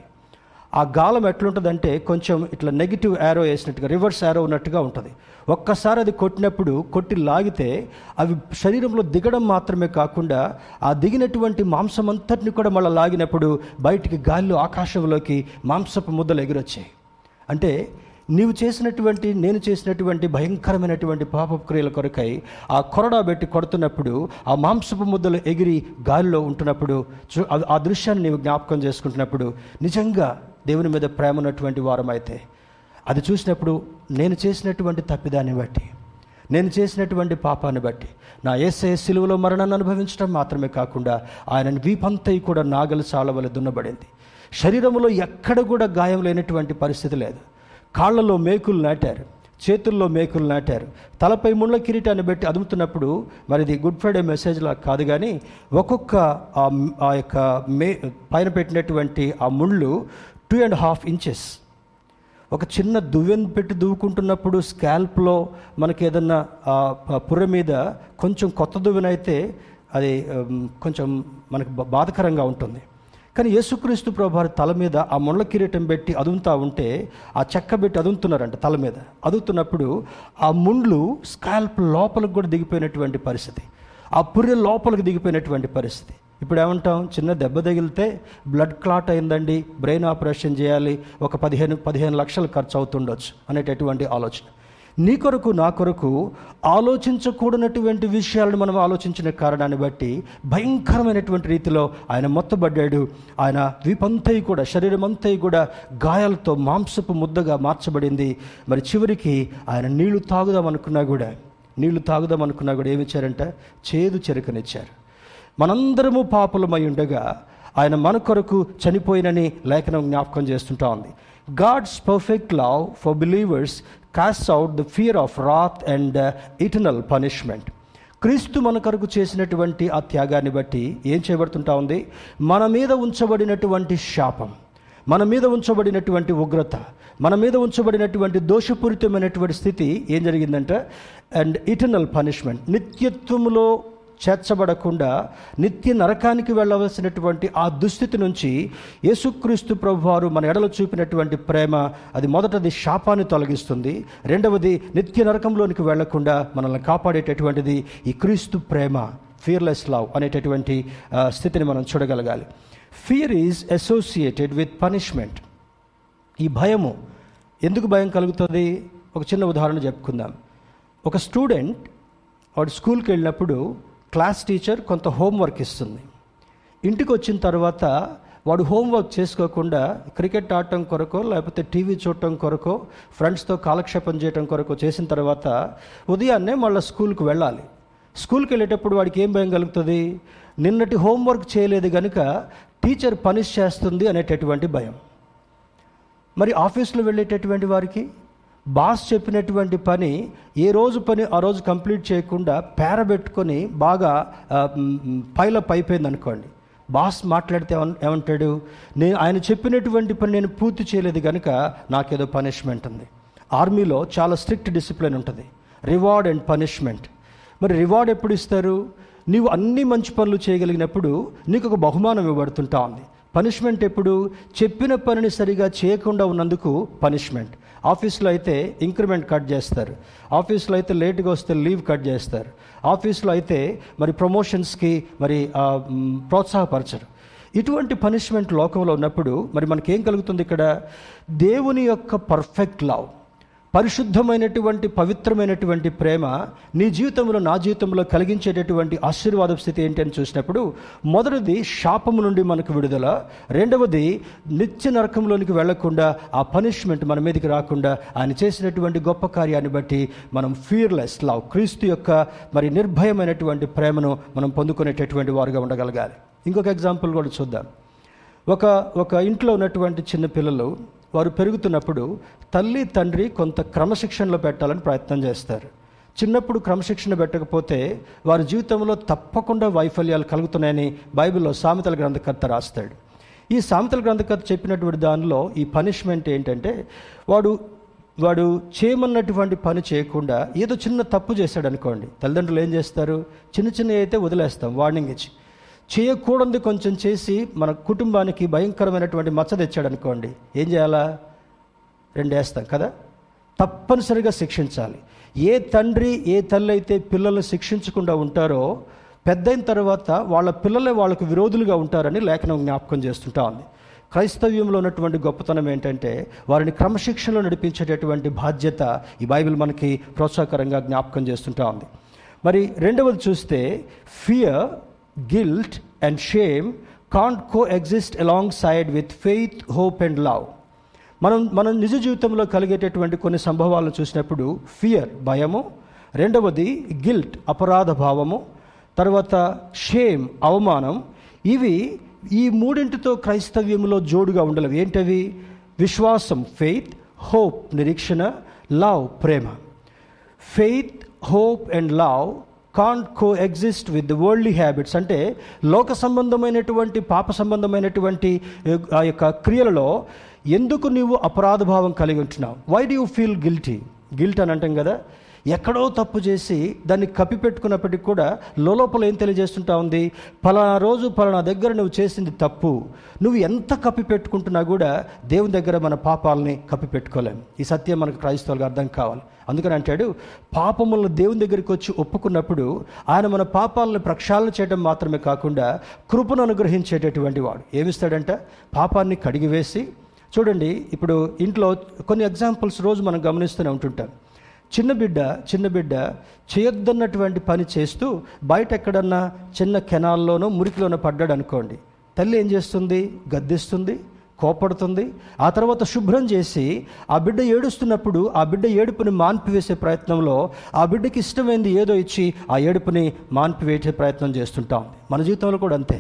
ఆ గాలం ఎట్లుంటుందంటే కొంచెం ఇట్లా నెగిటివ్ యారో వేసినట్టుగా రివర్స్ యారో ఉన్నట్టుగా ఉంటుంది. ఒక్కసారి అది కొట్టినప్పుడు కొట్టి లాగితే అవి శరీరంలో దిగడం మాత్రమే కాకుండా ఆ దిగినటువంటి మాంసం అంతటిని కూడా మళ్ళీ లాగినప్పుడు బయటికి గాలిలో ఆకాశంలోకి మాంసపు ముద్దలు ఎగిరొచ్చాయి. అంటే నీవు చేసినటువంటి నేను చేసినటువంటి భయంకరమైనటువంటి పాపపు క్రియల కొరకై ఆ కొరడా పెట్టి కొడుతున్నప్పుడు ఆ మాంసపు ముద్దలు ఎగిరి గాలిలో ఉంటున్నప్పుడు ఆ- దృశ్యాన్ని నీవు జ్ఞాపకం చేసుకుంటున్నప్పుడు నిజంగా దేవుని మీద ప్రేమ ఉన్నటువంటి వారం అయితే అది చూసినప్పుడు నేను చేసినటువంటి తప్పిదాన్ని బట్టి నేను చేసినటువంటి పాపాన్ని బట్టి నా ఏసే సిలువలో మరణాన్ని అనుభవించడం మాత్రమే కాకుండా ఆయన వీపంతయి కూడా నాగలి చాలవలె దున్నబడింది. శరీరంలో ఎక్కడ కూడా గాయం లేనటువంటి పరిస్థితి లేదు. కాళ్ళలో మేకులు నాటారు చేతుల్లో మేకులు నాటారు తలపై ముళ్ళ కిరీటాన్ని పెట్టి అదుముతున్నప్పుడు మరి ఇది గుడ్ ఫ్రైడే మెసేజ్ లా కాదు కానీ ఒక్కొక్క ఆ యొక్క మే పైన పెట్టినటువంటి ఆ ముళ్ళు టూ అండ్ హాఫ్ ఇంచెస్ ఒక చిన్న దువ్వెన్ పెట్టి దువ్వుకుంటున్నప్పుడు స్కాల్ప్లో మనకి ఏదన్నా పుర్ర పుర్రె మీద కొంచెం కొత్త దువ్వెన అయితే అది కొంచెం మనకు బా- బాధకరంగా ఉంటుంది. కానీ యేసుక్రీస్తు ప్రభారి తల మీద ఆ ముళ్ళ కిరీటం పెట్టి అదుముతా ఉంటే ఆ చెక్క పెట్టి అదుముతున్నారంట తల మీద. అదుగుతున్నప్పుడు ఆ ముండ్లు స్కాల్ప్ లోపలికి కూడా దిగిపోయినటువంటి పరిస్థితి. ఆ పుర్రె లోపలికి దిగిపోయినటువంటి పరిస్థితి. ఇప్పుడు ఏమంటాం చిన్న దెబ్బ తగిలితే బ్లడ్ క్లాట్ అయిందండి బ్రెయిన్ ఆపరేషన్ చేయాలి ఒక పదిహేను పదిహేను లక్షలు ఖర్చు అవుతుండొచ్చు అనేటటువంటి ఆలోచన. నీ కొరకు నా కొరకు ఆలోచించకూడనటువంటి విషయాలను మనం ఆలోచించిన కారణాన్ని బట్టి భయంకరమైనటువంటి రీతిలో ఆయన మొత్తబడ్డాడు. ఆయన వీపంతయి కూడా శరీరం అంతయి కూడా గాయాలతో మాంసపు ముద్దగా మార్చబడింది. మరి చివరికి ఆయన నీళ్ళు తాగుదాం అనుకున్నా కూడా నీళ్ళు తాగుదాం అనుకున్నా కూడా ఏమి ఇచ్చారంట? చేదు చెరుకనిచ్చారు. మనందరము పాపులమై ఉండగా ఆయన మన కొరకు చనిపోయినని లేఖనం జ్ఞాపకం చేస్తుంటా ఉంది. God's perfect love for believers cast out the fear of wrath and eternal punishment క్రీస్తు మన కొరకు చేసినటువంటి ఆ త్యాగాన్ని బట్టి ఏం చేయబడుతుంటా ఉంది? మన మీద ఉంచబడినటువంటి శాపం మన మీద ఉంచబడినటువంటి ఉగ్రత మన మీద ఉంచబడినటువంటి దోషపూరితమైనటువంటి స్థితి ఏం జరిగిందంటే అండ్ ఇటర్నల్ పనిష్మెంట్ నిత్యత్వంలో చేర్చబడకుండా నిత్య నరకానికి వెళ్ళవలసినటువంటి ఆ దుస్థితి నుంచి యేసుక్రీస్తు ప్రభువారు మన ఎడలో చూపినటువంటి ప్రేమ అది మొదటది శాపాన్ని తొలగిస్తుంది. రెండవది నిత్య నరకంలోనికి వెళ్ళకుండా మనల్ని కాపాడేటటువంటిది ఈ క్రీస్తు ప్రేమ ఫియర్లెస్ లవ్ అనేటటువంటి స్థితిని మనం చూడగలగాలి. Fear is associated with punishment ఈ భయము ఎందుకు భయం కలుగుతుంది? ఒక చిన్న ఉదాహరణ చెప్పుకుందాం. ఒక స్టూడెంట్ వాడు స్కూల్కి వెళ్ళినప్పుడు క్లాస్ టీచర్ కొంత హోంవర్క్ ఇస్తుంది. ఇంటికి వచ్చిన తర్వాత వాడు హోంవర్క్ చేసుకోకుండా క్రికెట్ ఆడటం కొరకో లేకపోతే టీవీ చూడటం కొరకో ఫ్రెండ్స్తో కాలక్షేపం చేయటం కొరకో చేసిన తర్వాత ఉదయాన్నే మళ్ళీ స్కూల్కి వెళ్ళాలి. స్కూల్కి వెళ్ళేటప్పుడు వాడికి ఏం భయం కలుగుతుంది? నిన్నటి హోంవర్క్ చేయలేదు కనుక టీచర్ పనిష్ చేస్తుంది అనేటటువంటి భయం. మరి ఆఫీస్లో వెళ్ళేటటువంటి వారికి? బాస్ చెప్పినటువంటి పని ఏ రోజు పని ఆ రోజు కంప్లీట్ చేయకుండా పేరబెట్టుకొని బాగా పైలప్ అయిపోయింది అనుకోండి. బాస్ మాట్లాడితే ఏమంటాడు? నేను ఆయన చెప్పినటువంటి పని నేను పూర్తి చేయలేదు కనుక నాకేదో పనిష్మెంట్ ఉంది. ఆర్మీలో చాలా స్ట్రిక్ట్ డిసిప్లిన్ ఉంటుంది. రివార్డ్ అండ్ పనిష్మెంట్ మరి రివార్డ్ ఎప్పుడు ఇస్తారు? నీవు అన్ని మంచి పనులు చేయగలిగినప్పుడు నీకు ఒక బహుమానం ఇవ్వబడుతుంటా ఉంది పనిష్మెంట్ ఎప్పుడు? చెప్పిన పనిని సరిగా చేయకుండా ఉన్నందుకు పనిష్మెంట్ ఆఫీస్లో అయితే ఇంక్రిమెంట్ కట్ చేస్తారు. ఆఫీస్లో అయితే లేట్గా వస్తే లీవ్ కట్ చేస్తారు. ఆఫీస్లో అయితే మరి ప్రమోషన్స్కి మరి ప్రోత్సాహపరచరు. ఇటువంటి పనిష్మెంట్ లోకంలో ఉన్నప్పుడు మరి మనకేం కలుగుతుంది ఇక్కడ? దేవుని యొక్క పర్ఫెక్ట్ లవ్. పరిశుద్ధమైనటువంటి పవిత్రమైనటువంటి ప్రేమ నీ జీవితంలో నా జీవితంలో కలిగించేటటువంటి ఆశీర్వాద స్థితి ఏంటి అని చూసినప్పుడు మొదటిది శాపము నుండి మనకు విడుదల రెండవది నిత్య నరకంలోనికి వెళ్ళకుండా ఆ పనిష్మెంట్ మన మీదకి రాకుండా ఆయన చేసినటువంటి గొప్ప కార్యాన్ని బట్టి మనం ఫియర్లెస్ లవ్ క్రీస్తు యొక్క మరి నిర్భయమైనటువంటి ప్రేమను మనం పొందుకునేటటువంటి వారుగా ఉండగలగాలి. ఇంకొక ఎగ్జాంపుల్ కూడా చూద్దాం. ఒక ఒక ఇంట్లో ఉన్నటువంటి చిన్న పిల్లలు వారు పెరుగుతున్నప్పుడు తల్లి తండ్రి కొంత క్రమశిక్షణలో పెట్టాలని ప్రయత్నం చేస్తారు. చిన్నప్పుడు క్రమశిక్షణ పెట్టకపోతే వారి జీవితంలో తప్పకుండా వైఫల్యాలు కలుగుతున్నాయని బైబిల్లో సామెతల గ్రంథకర్త రాస్తాడు. ఈ సామెతల గ్రంథకర్త చెప్పినటువంటి దానిలో ఈ పనిష్మెంట్ ఏంటంటే వాడు వాడు చేయమన్నటువంటి పని చేయకుండా ఏదో చిన్న తప్పు చేశాడు అనుకోండి తల్లిదండ్రులు ఏం చేస్తారు? చిన్న చిన్న అయితే వదిలేస్తాం వార్నింగ్ ఇచ్చి. చేయకూడదు కొంచెం చేసి మన కుటుంబానికి భయంకరమైనటువంటి మచ్చ తెచ్చాడు అనుకోండి ఏం చేయాలా? రెండు వేస్తాం కదా? తప్పనిసరిగా శిక్షించాలి. ఏ తండ్రి ఏ తల్లి అయితే పిల్లల్ని శిక్షించకుండా ఉంటారో పెద్దయిన తర్వాత వాళ్ళ పిల్లలే వాళ్ళకు విరోధులుగా ఉంటారని లేఖనం జ్ఞాపకం చేస్తుంటా ఉంది. క్రైస్తవ్యంలో ఉన్నటువంటి గొప్పతనం ఏంటంటే వారిని క్రమశిక్షణలో నడిపించేటటువంటి బాధ్యత ఈ బైబిల్ మనకి ప్రోత్సాహకరంగా జ్ఞాపకం చేస్తుంటా ఉంది. మరి రెండవది చూస్తే fear guilt and shame can't coexist alongside with faith hope and love మనం మనం నిజ జీవితంలో కలిగేటటువంటి కొన్ని సంభవాలను చూసినప్పుడు ఫియర్ భయము. రెండవది గిల్ట్ అపరాధ భావము. తర్వాత షేమ్ అవమానం. ఇవి ఈ మూడింటితో క్రైస్తవ్యంలో జోడుగా ఉండలేవు. ఏంటవి? విశ్వాసం ఫెయిత్ హోప్ నిరీక్షణ love Prema. Faith hope and love can't coexist with the worldly habits అంటే లోక సంబంధమైనటువంటి పాప సంబంధమైనటువంటి ఆ యొక్క క్రియలలో ఎందుకు నీవు అపరాధ భావం కలిగి ఉంటున్నావు? Why do you feel guilty guilt అని అంటాం కదా. ఎక్కడో తప్పు చేసి దాన్ని కప్పిపెట్టుకున్నప్పటికీ కూడా లోపల ఏం తెలియజేస్తుంటా ఉంది? పలానా రోజు పలానా దగ్గర నువ్వు చేసింది తప్పు. నువ్వు ఎంత కప్పిపెట్టుకుంటున్నా కూడా దేవుని దగ్గర మన పాపాలని కప్పిపెట్టుకోలేం ఈ సత్యం మనకు క్రైస్తవులకు అర్థం కావాలి. అందుకని అంటాడు పాపములను దేవుని దగ్గరికి వచ్చి ఒప్పుకున్నప్పుడు ఆయన మన పాపాలను ప్రక్షాళన చేయడం మాత్రమే కాకుండా కృపను అనుగ్రహించేటటువంటి వాడు. ఏమిస్తాడంట? పాపాన్ని కడిగివేసి. చూడండి ఇప్పుడు ఇంట్లో కొన్ని ఎగ్జాంపుల్స్ రోజు మనం గమనిస్తూనే ఉంటుంటాం. చిన్న బిడ్డ చిన్న బిడ్డ చేయొద్దన్నటువంటి పని చేస్తూ బయట ఎక్కడన్నా చిన్న కెనాల్లోనో మురికిలోనో పడ్డాడు అనుకోండి తల్లి ఏం చేస్తుంది? గద్దిస్తుంది కోపడుతుంది ఆ తర్వాత శుభ్రం చేసి ఆ బిడ్డ ఏడుస్తున్నప్పుడు ఆ బిడ్డ ఏడుపుని మాన్పివేసే ప్రయత్నంలో ఆ బిడ్డకి ఇష్టమైంది ఏదో ఇచ్చి ఆ ఏడుపుని మాన్పివేసే ప్రయత్నం చేస్తుంటాం మన జీవితంలో కూడా అంతే.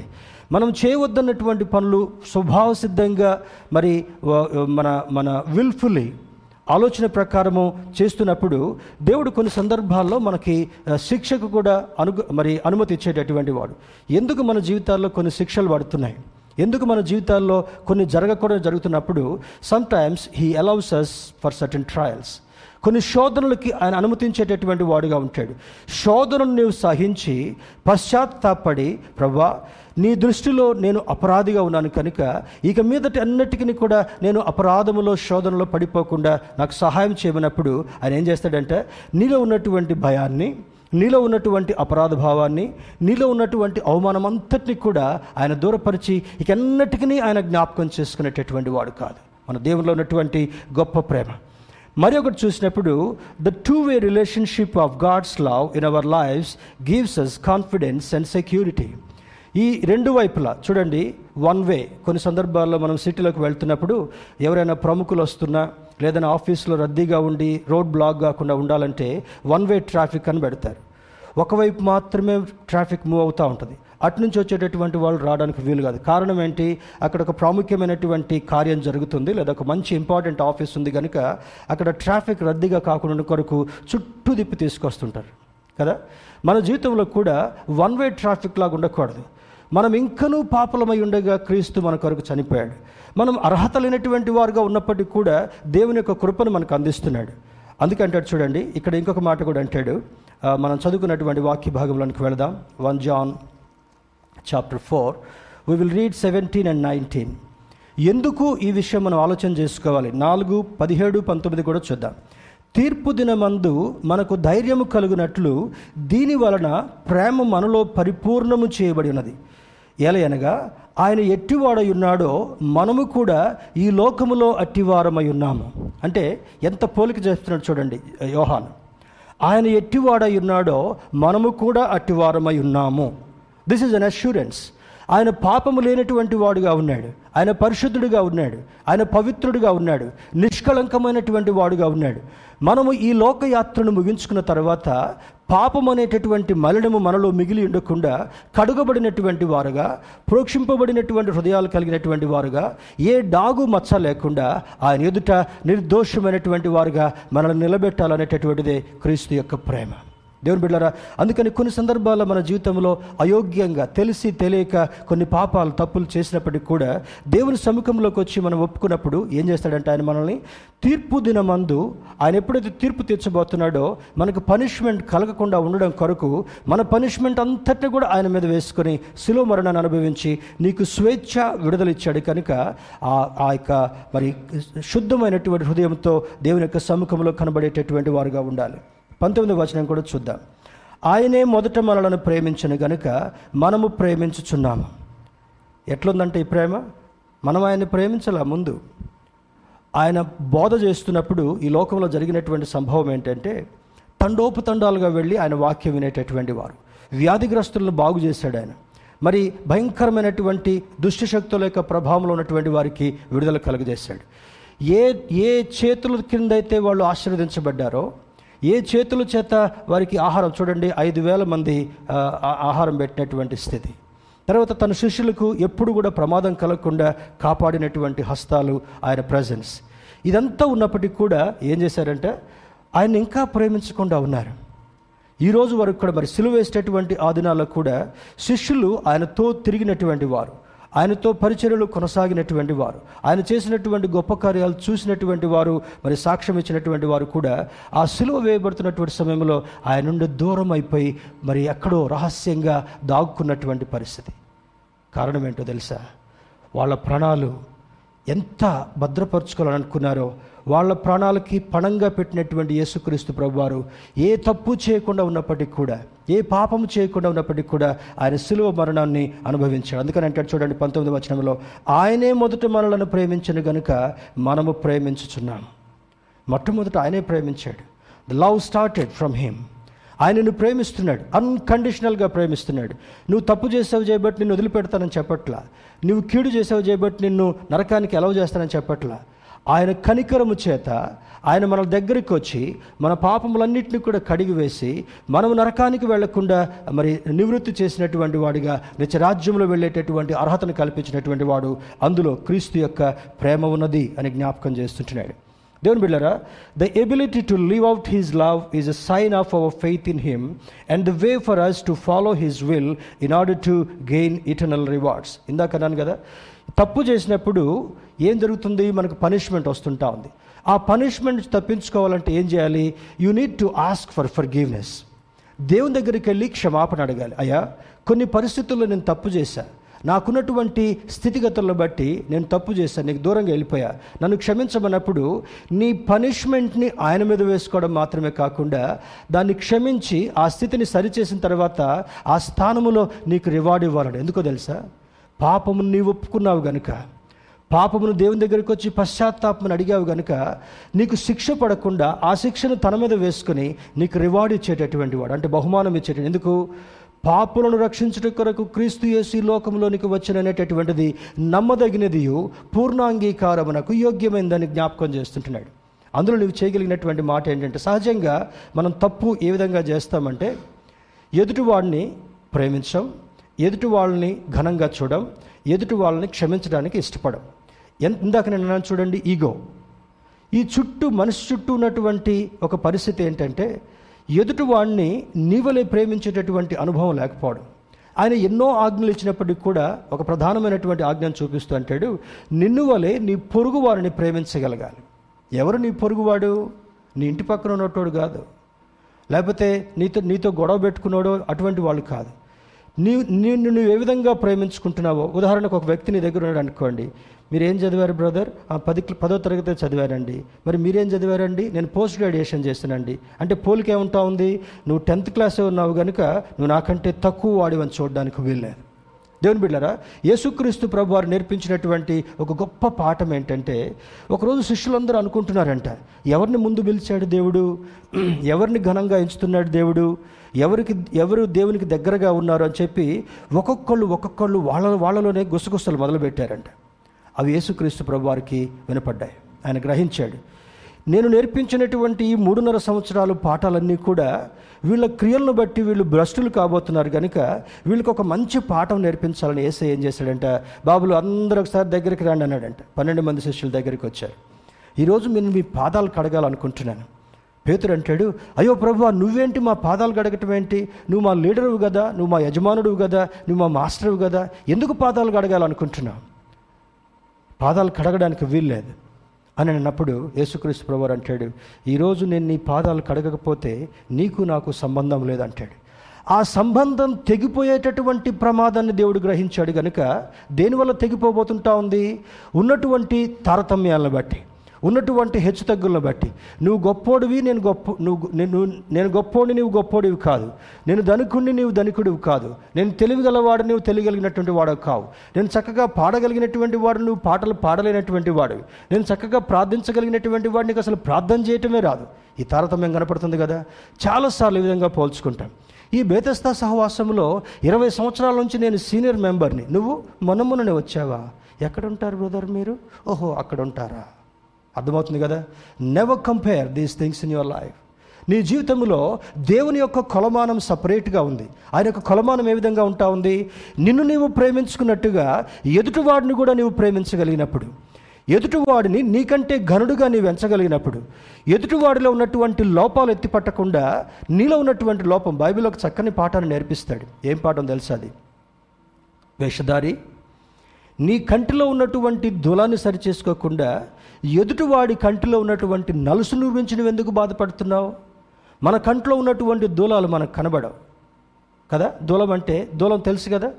మనం చేయవద్దన్నటువంటి పనులు స్వభావసిద్ధంగా మరి మన మన విల్ఫుల్లీ ఆలోచన ప్రకారము చేస్తున్నప్పుడు దేవుడు కొన్ని సందర్భాల్లో మనకి శిక్షకు కూడా అను మరి అనుమతి ఇచ్చేటటువంటి వాడు. ఎందుకు మన జీవితాల్లో కొన్ని శిక్షలు పడుతున్నాయి ఎందుకు మన జీవితాల్లో కొన్ని జరగకూడదు జరుగుతున్నప్పుడు sometimes he allows us for certain trials కొన్ని శోధనలకి ఆయన అనుమతించేటటువంటి వాడుగా ఉంటాడు. శోధనను నీవు సహించి పశ్చాత్తాపడి ప్రభా నీ దృష్టిలో నేను అపరాధిగా ఉన్నాను కనుక ఇక మీదటి అన్నిటికీ కూడా నేను అపరాధములో శోధనలో పడిపోకుండా నాకు సహాయం చేయమన్నప్పుడు ఆయన ఏం చేస్తాడంటే నీలో ఉన్నటువంటి భయాన్ని నీలో ఉన్నటువంటి అపరాధ భావాన్ని నీలో ఉన్నటువంటి అవమానం అంతటిని కూడా ఆయన దూరపరిచి ఇకన్నిటికీ ఆయన జ్ఞాపకం చేసుకునేటటువంటి వాడు కాదు. మన దేవుల్లో ఉన్నటువంటి గొప్ప ప్రేమ. మరి ఒకటి చూసినప్పుడు the two way relationship of God's love in our lives gives us confidence and security ఈ రెండు వైపులా చూడండి వన్ వే కొన్ని సందర్భాల్లో మనం సిటీలోకి వెళ్తున్నప్పుడు ఎవరైనా ప్రముఖులు వస్తున్నా లేదన్నా ఆఫీస్లో రద్దీగా ఉండి రోడ్ బ్లాక్ కాకుండా ఉండాలంటే వన్ వే ట్రాఫిక్ అని పెడతారు. ఒకవైపు మాత్రమే ట్రాఫిక్ మూవ్ అవుతూ ఉంటుంది. అటు నుంచి వచ్చేటటువంటి వాళ్ళు రావడానికి వీలు కాదు. కారణం ఏంటి? అక్కడ ఒక ప్రాముఖ్యమైనటువంటి కార్యం జరుగుతుంది లేదా ఒక మంచి ఇంపార్టెంట్ ఆఫీస్ ఉంది కనుక అక్కడ ట్రాఫిక్ రద్దీగా కాకుండా కొరకు చుట్టూ దిప్పి తీసుకొస్తుంటారు. కదా? మన జీవితంలో కూడా వన్ వే ట్రాఫిక్ లాగా ఉండకూడదు. మనం ఇంకనూ పాపలమై ఉండగా క్రీస్తు మన కొరకు చనిపోయాడు. మనం అర్హత లేనటువంటి వారుగా ఉన్నప్పటికీ కూడా దేవుని యొక్క కృపను మనకు అందిస్తున్నాడు. అందుకంటాడు చూడండి ఇక్కడ ఇంకొక మాట కూడా అంటాడు. మనం చదువుకున్నటువంటి వాక్య భాగంలోనికి వెళదాం. One John chapter four we will read seventeen and nineteen ఎందుకు ఈ విషయం మనం ఆలోచన చేసుకోవాలి? నాలుగు పదిహేడు పంతొమ్మిది కూడా చూద్దాం. తీర్పు దినమందు మనకు ధైర్యము కలుగునట్లు దీని వలన ప్రేమ మనలో పరిపూర్ణము చేయబడి ఉన్నది. ఎలయనగా ఆయన ఎట్టివాడై ఉన్నాడో మనము కూడా ఈ లోకములో అట్టివారమై ఉన్నాము. అంటే ఎంత పోలిక చేస్తున్నాడు చూడండి యోహాన్. ఆయన ఎట్టివాడై ఉన్నాడో మనము కూడా అట్టివారమై ఉన్నాము. దిస్ ఈజ్ అన్ అష్యూరెన్స్ ఆయన పాపము లేనటువంటి వాడుగా ఉన్నాడు. ఆయన పరిశుద్ధుడిగా ఉన్నాడు. ఆయన పవిత్రుడిగా ఉన్నాడు. నిష్కళంకమైనటువంటి వాడుగా ఉన్నాడు. మనము ఈ లోకయాత్రను ముగించుకున్న తర్వాత పాపం అనేటటువంటి మలినము మనలో మిగిలి ఉండకుండా కడుగబడినటువంటి వారుగా ప్రోక్షింపబడినటువంటి హృదయాలు కలిగినటువంటి వారుగా ఏ డాగు మచ్చ లేకుండా ఆయన ఎదుట నిర్దోషమైనటువంటి వారుగా మనల్ని నిలబెట్టాలనేటటువంటిదే క్రీస్తు యొక్క ప్రేమ. దేవుని బిడ్డారా అందుకని కొన్ని సందర్భాల్లో మన జీవితంలో అయోగ్యంగా తెలిసి తెలియక కొన్ని పాపాలు తప్పులు చేసినప్పటికీ కూడా దేవుని సముఖంలోకి వచ్చి మనం ఒప్పుకున్నప్పుడు ఏం చేస్తాడంటే ఆయన మనల్ని తీర్పు దినమందు ఆయన ఎప్పుడైతే తీర్పు తీర్చబోతున్నాడో మనకు పనిష్మెంట్ కలగకుండా ఉండడం కొరకు మన పనిష్మెంట్ అంతటిని కూడా ఆయన మీద వేసుకొని శిలో మరణాన్ని అనుభవించి నీకు స్వేచ్ఛ విడుదలిచ్చాడు కనుక ఆ ఆ యొక్క మరి శుద్ధమైనటువంటి హృదయంతో దేవుని యొక్క సముఖంలో కనబడేటటువంటి వారుగా ఉండాలి. పంతొమ్మిది వచనం కూడా చూద్దాం. ఆయనే మొదట మనలను ప్రేమించను గనుక మనము ప్రేమించుచున్నాము. ఎట్లుందంటే ఈ ప్రేమ? మనం ఆయన్ని ప్రేమించాల ముందు? ఆయన బోధ చేస్తున్నప్పుడు ఈ లోకంలో జరిగినటువంటి సంభవం ఏంటంటే తండోపతండాలుగా వెళ్ళి ఆయన వాక్యం వినేటటువంటి వారు. వ్యాధిగ్రస్తులను బాగు చేశాడు ఆయన. మరి భయంకరమైనటువంటి దుష్టశక్తుల యొక్క ప్రభావంలో ఉన్నటువంటి వారికి విడుదల కలుగజేశాడు. ఏ ఏ చేతుల కిందైతే వాళ్ళు ఆశీర్వదించబడ్డారో ఏ చేతుల చేత వారికి ఆహారం చూడండి ఐదు వేల మంది ఆ, ఆహారం పెట్టినటువంటి స్థితి. తర్వాత తన శిష్యులకు ఎప్పుడు కూడా ప్రమాదం కలగకుండా కాపాడినటువంటి హస్తాలు ఆయన ప్రజెన్స్ ఇదంతా ఉన్నప్పటికీ కూడా ఏం చేశారంటే ఆయన ఇంకా ప్రేమించకుండా ఉన్నారు. ఈరోజు వరకు కూడా మరి సిలువ వేసేటటువంటి ఆ దినాల్లో కూడా శిష్యులు ఆయనతో తిరిగినటువంటి వారు. ఆయనతో పరిచర్యలు కొనసాగినటువంటి వారు. ఆయన చేసినటువంటి గొప్ప కార్యాలు చూసినటువంటి వారు మరి సాక్ష్యం ఇచ్చినటువంటి వారు కూడా ఆ సులువ వేయబడుతున్నటువంటి సమయంలో ఆయన నుండి దూరం అయిపోయి మరి ఎక్కడో రహస్యంగా దాక్కున్నటువంటి పరిస్థితి. కారణం ఏంటో తెలుసా? వాళ్ళ ప్రాణాలు ఎంత భద్రపరచుకోవాలని అనుకున్నారో వాళ్ళ ప్రాణాలకి పణంగా పెట్టినటువంటి యేసుక్రీస్తు ప్రభువారు ఏ తప్పు చేయకుండా ఉన్నప్పటికీ కూడా ఏ పాపము చేయకుండా ఉన్నప్పటికీ కూడా ఆయన సులువ మరణాన్ని అనుభవించాడు. అందుకని అంటాడు చూడండి పంతొమ్మిది వచనంలో ఆయనే మొదట మనలను ప్రేమించను గనుక మనము ప్రేమించుచున్నాము. మొట్టమొదట ఆయనే ప్రేమించాడు. The love started from him ఆయనను ప్రేమిస్తున్నాడు అన్కండిషనల్గా ప్రేమిస్తున్నాడు. నువ్వు తప్పు చేసావు చేయబట్టి నిన్ను వదిలిపెడతానని చెప్పట్లా. నువ్వు కీడు చేసావు చేయబట్టి నిన్ను నరకానికి ఎలవ చేస్తానని చెప్పట్లా. ఆయన కనికరము చేత ఆయన మన దగ్గరికి వచ్చి మన పాపములన్నింటినీ కూడా కడిగి వేసి మనము నరకానికి వెళ్ళకుండా మరి నివృత్తి చేసినటువంటి వాడిగా నిత్యరాజ్యంలో వెళ్ళేటటువంటి అర్హతను కల్పించినటువంటి వాడు అందులో క్రీస్తు యొక్క ప్రేమ ఉన్నది అని జ్ఞాపకం చేస్తుంటున్నాడు. దేవుని బిళ్ళరా the ability to live out his love is a sign of our faith in him and the way for us to follow his will in order to gain eternal rewards ఇందాక అన్నాను కదా తప్పు చేసినప్పుడు ఏం జరుగుతుంది? మనకు పనిష్మెంట్ వస్తుంటా ఉంది. ఆ పనిష్మెంట్ తప్పించుకోవాలంటే ఏం చేయాలి? You need to ask for forgiveness దేవుని దగ్గరికి వెళ్ళి క్షమాపణ అడగాలి. అయ్యా కొన్ని పరిస్థితుల్లో నేను తప్పు చేశాను నాకున్నటువంటి స్థితిగతులను బట్టి నేను తప్పు చేశాను నీకు దూరంగా వెళ్ళిపోయా. నన్ను క్షమించమన్నప్పుడు నీ పనిష్మెంట్ని ఆయన మీద వేసుకోవడం మాత్రమే కాకుండా దాన్ని క్షమించి ఆ స్థితిని సరిచేసిన తర్వాత ఆ స్థానములో నీకు రివార్డ్ ఇవ్వాలని. ఎందుకో తెలుసా? పాపమును నీవు ఒప్పుకున్నావు గనుక పాపమును దేవుని దగ్గరికి వచ్చి పశ్చాత్తాపమును అడిగావు గనుక నీకు శిక్ష పడకుండా ఆ శిక్షను తన మీద వేసుకుని నీకు రివార్డ్ ఇచ్చేటటువంటి వాడు అంటే బహుమానం ఇచ్చేట ఎందుకు? పాపులను రక్షించుట కొరకు క్రీస్తు యేసు లోకంలోనికి లోకంలోనికి వచ్చిననేటటువంటిది నమ్మదగినది పూర్ణాంగీకారమునకు యోగ్యమైందని జ్ఞాపకం చేస్తుంటున్నాడు. అందులో నువ్వు చేయగలిగినటువంటి మాట ఏంటంటే సహజంగా మనం తప్పు ఏ విధంగా చేస్తామంటే ఎదుటివాడిని ప్రేమించాం ఎదుటి వాళ్ళని ఘనంగా చూడం ఎదుటి వాళ్ళని క్షమించడానికి ఇష్టపడం. ఎంత ఇందాక నేను చూడండి ఈగో. ఈ చుట్టూ మనిషి చుట్టూ ఉన్నటువంటి ఒక పరిస్థితి ఏంటంటే ఎదుటి వాడిని నీవలే ప్రేమించేటటువంటి అనుభవం లేకపోవడం. ఆయన ఎన్నో ఆజ్ఞలు ఇచ్చినప్పటికీ కూడా ఒక ప్రధానమైనటువంటి ఆజ్ఞను చూపిస్తూ అంటాడు నిన్ను వలె నీ పొరుగు వారిని ప్రేమించగలగాలి. ఎవరు నీ పొరుగువాడు? నీ ఇంటి పక్కన ఉన్నటోడు కాదు. లేకపోతే నీతో నీతో గొడవ పెట్టుకున్నాడో అటువంటి వాళ్ళు కాదు. నీ నిన్ను నువ్వు ఏ విధంగా ప్రేమించుకుంటున్నావో ఉదాహరణకు ఒక వ్యక్తి నీ దగ్గర ఉన్నాడు అనుకోండి మీరు ఏం చదివారు బ్రదర్? ఆ పది పదో తరగతి చదివారండి. మరి మీరేం చదివారండి? నేను పోస్ట్ గ్రాడ్యుయేషన్ చేస్తానండి అంటే పోలిక ఏముంటా ఉంది? నువ్వు టెన్త్ క్లాసే ఉన్నావు కనుక నువ్వు నాకంటే తక్కువ వాడివని చూడడానికి వీల్లేదు. దేవుని బిడ్డారా యేసుక్రీస్తు ప్రభు వారు నేర్పించినటువంటి ఒక గొప్ప పాఠం ఏంటంటే ఒకరోజు శిష్యులందరూ అనుకుంటున్నారంట ఎవరిని ముందు పిలిచాడు దేవుడు? ఎవరిని ఘనంగా ఎంచుతున్నాడు దేవుడు? ఎవరికి ఎవరు దేవునికి దగ్గరగా ఉన్నారు అని చెప్పి ఒక్కొక్కళ్ళు ఒక్కొక్కళ్ళు వాళ్ళ వాళ్ళలోనే గుసగుసలు మొదలుపెట్టారంట. అవి యేసుక్రీస్తు ప్రభు వారికి వినపడ్డాయి. ఆయన గ్రహించాడు. నేను నేర్పించినటువంటి ఈ మూడున్నర సంవత్సరాలు పాఠాలన్నీ కూడా వీళ్ళ క్రియలను బట్టి వీళ్ళు భ్రష్టులు కాబోతున్నారు కనుక వీళ్ళకి ఒక మంచి పాఠం నేర్పించాలని ఏసై ఏం చేశాడంట బాబులు అందరూ ఒకసారి దగ్గరికి రండి అన్నాడంట. పన్నెండు మంది శిష్యుల దగ్గరికి వచ్చారు. ఈరోజు నేను మీ పాదాలు కడగాలనుకుంటున్నాను. పేతుడు అంటాడు అయ్యో ప్రభు నువ్వేంటి మా పాదాలు గడగటం ఏంటి? నువ్వు మా లీడరువు కదా నువ్వు మా యజమానుడువు కదా నువ్వు మా మాస్టరువు కదా ఎందుకు పాదాలు గడగాలనుకుంటున్నావు? పాదాలు కడగడానికి వీల్లేదు అని అన్నప్పుడు యేసుక్రీస్తు ప్రభువారు అంటాడు ఈరోజు నేను నీ పాదాలు కడగకపోతే నీకు నాకు సంబంధం లేదంటాడు. ఆ సంబంధం తెగిపోయేటటువంటి ప్రమాదాన్ని దేవుడు గ్రహించాడు కనుక దేనివల్ల తెగిపోబోతుంటా ఉంది? ఉన్నటువంటి తారతమ్యాలను బట్టి. ఉన్నటువంటి హెచ్చుతగ్గులను బట్టి. నువ్వు గొప్పోడివి నేను గొప్ప నువ్వు నేను నేను గొప్పోడి నీవు గొప్పోడివి కాదు. నేను ధనుకుణ్ణి నీవు ధనికుడివి కాదు. నేను తెలివిగలవాడు నువ్వు తెలియగలిగినటువంటి వాడు కావు. నేను చక్కగా పాడగలిగినటువంటి వాడు నువ్వు పాటలు పాడలేనటువంటి వాడివి. నేను చక్కగా ప్రార్థించగలిగినటువంటి వాడు నీకు అసలు ప్రార్థన చేయటమే రాదు. ఈ తారతమ్యం కనపడుతుంది కదా? చాలాసార్లు ఈ విధంగా పోల్చుకుంటాం. ఈ బేతస్తా సహవాసంలో ఇరవై సంవత్సరాల నుంచి నేను సీనియర్ మెంబర్ని. నువ్వు మొన్న వచ్చావా? ఎక్కడుంటారు బ్రదర్ మీరు? ఓహో అక్కడ ఉంటారా అర్థమవుతుంది కదా? Never compare these things in your life నీ జీవితంలో దేవుని యొక్క కొలమానం సపరేట్గా ఉంది. ఆయన యొక్క కొలమానం ఏ విధంగా ఉంటా ఉంది? నిన్ను నీవు ప్రేమించుకున్నట్టుగా ఎదుటివాడిని కూడా నీవు ప్రేమించగలిగినప్పుడు ఎదుటివాడిని నీకంటే ఘనుడుగా నీవు ఎంచగలిగినప్పుడు ఎదుటివాడిలో ఉన్నటువంటి లోపాలు ఎత్తిపట్టకుండా నీలో ఉన్నటువంటి లోపం బైబిల్ ఒక చక్కని పాఠాన్ని నేర్పిస్తాడు. ఏం పాఠం తెలుసా అది? వేషధారి నీ కంటిలో ఉన్నటువంటి దులాన్ని సరిచేసుకోకుండా ఎదుటివాడి కంటిలో ఉన్నటువంటి నలుసును గురించి నువ్వు ఎందుకు బాధపడుతున్నావు? మన కంట్లో ఉన్నటువంటి దూలాలు మనకు కనబడవు. కదా? దూలం అంటే దూలం తెలుసు కదా?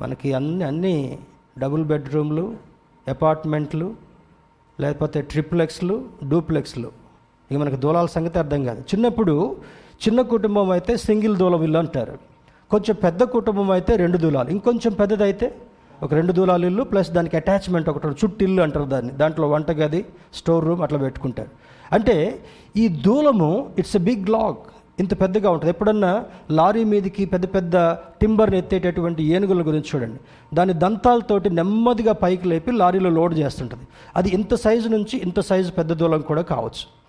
మనకి అన్ని అన్ని డబుల్ బెడ్రూమ్లు అపార్ట్మెంట్లు లేకపోతే ట్రిప్లెక్స్లు డూప్లెక్స్లు. ఇక మనకు దూలాల సంగతి అర్థం కాదు. చిన్నప్పుడు చిన్న కుటుంబం అయితే సింగిల్ దూలం ఇల్లు అంటారు. కొంచెం పెద్ద కుటుంబం అయితే రెండు దూలాలు. ఇంకొంచెం పెద్దదైతే ఒక రెండు దూలాలు ఇల్లు ప్లస్ దానికి అటాచ్మెంట్ ఒకటి చుట్టిల్లు అంటారు దాన్ని. దాంట్లో వంటగది స్టోర్ రూమ్ అట్లా పెట్టుకుంటారు. అంటే ఈ దూలము ఇట్స్ ఎ బిగ్ లాగ్ ఇంత పెద్దగా ఉంటుంది. ఎప్పుడన్నా లారీ మీదకి పెద్ద పెద్ద టింబర్ని ఎత్తేటటువంటి ఏనుగుల గురించి చూడండి. దాని దంతాలతోటి నెమ్మదిగా పైకి లేపి లారీలో లోడ్ చేస్తుంటుంది. అది ఇంత సైజు నుంచి ఇంత సైజు పెద్ద దూలం కూడా కావచ్చు.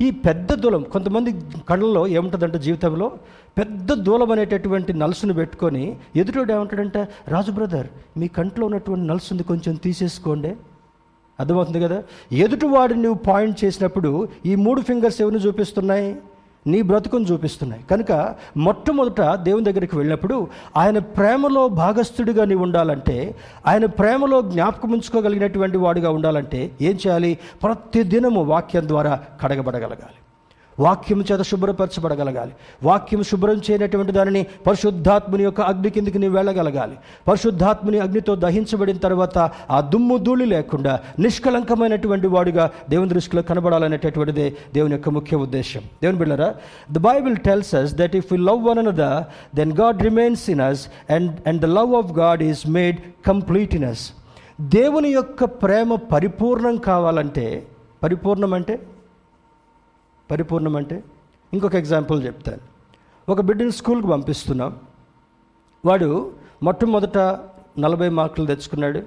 ఈ పెద్ద దూలం కొంతమంది కళ్ళలో ఏముంటుందంటే జీవితంలో పెద్ద దూలం అనేటటువంటి నలుసును పెట్టుకొని ఎదుటోడు ఏమంటాడంటే రాజు బ్రదర్ మీ కంట్లో ఉన్నటువంటి నలుసుని కొంచెం తీసేసుకోండి. అర్థమవుతుంది కదా? ఎదుటివాడిని నువ్వు పాయింట్ చేసినప్పుడు ఈ మూడు ఫింగర్స్ ఎవరిని చూపిస్తున్నాయి? నీ బ్రతుకును చూపిస్తున్నాయి. కనుక మొట్టమొదట దేవుని దగ్గరికి వెళ్ళినప్పుడు ఆయన ప్రేమలో భాగస్థుడిగా నీవు ఉండాలంటే ఆయన ప్రేమలో జ్ఞాపకం ఉంచుకోగలిగినటువంటి వాడిగా ఉండాలంటే ఏం చేయాలి? ప్రతిదినము వాక్యం ద్వారా కడగబడగలగాలి. వాక్యం చేత శుభ్రపరచబడగలగాలి. వాక్యం శుభ్రం చేయనటువంటి దానిని పరిశుద్ధాత్ముని యొక్క అగ్ని కిందికి నీవు వెళ్ళగలగాలి. పరిశుద్ధాత్ముని అగ్నితో దహించబడిన తర్వాత ఆ దుమ్ము ధూళి లేకుండా నిష్కలంకమైనటువంటి వాడుగా దేవుని దృష్టిలో కనబడాలనేటటువంటిదే దేవుని యొక్క ముఖ్య ఉద్దేశం దేవుని బిళ్ళరా the Bible tells us that if you love one another then God remains in us and and the love of God is made complete in us దేవుని యొక్క ప్రేమ పరిపూర్ణం కావాలంటే పరిపూర్ణం అంటే పరిపూర్ణం అంటే ఇంకొక ఎగ్జాంపుల్ చెప్తాను. ఒక బిడ్డని స్కూల్కి పంపిస్తున్నాం. వాడు మొట్టమొదట నలభై మార్కులు తెచ్చుకున్నాడు.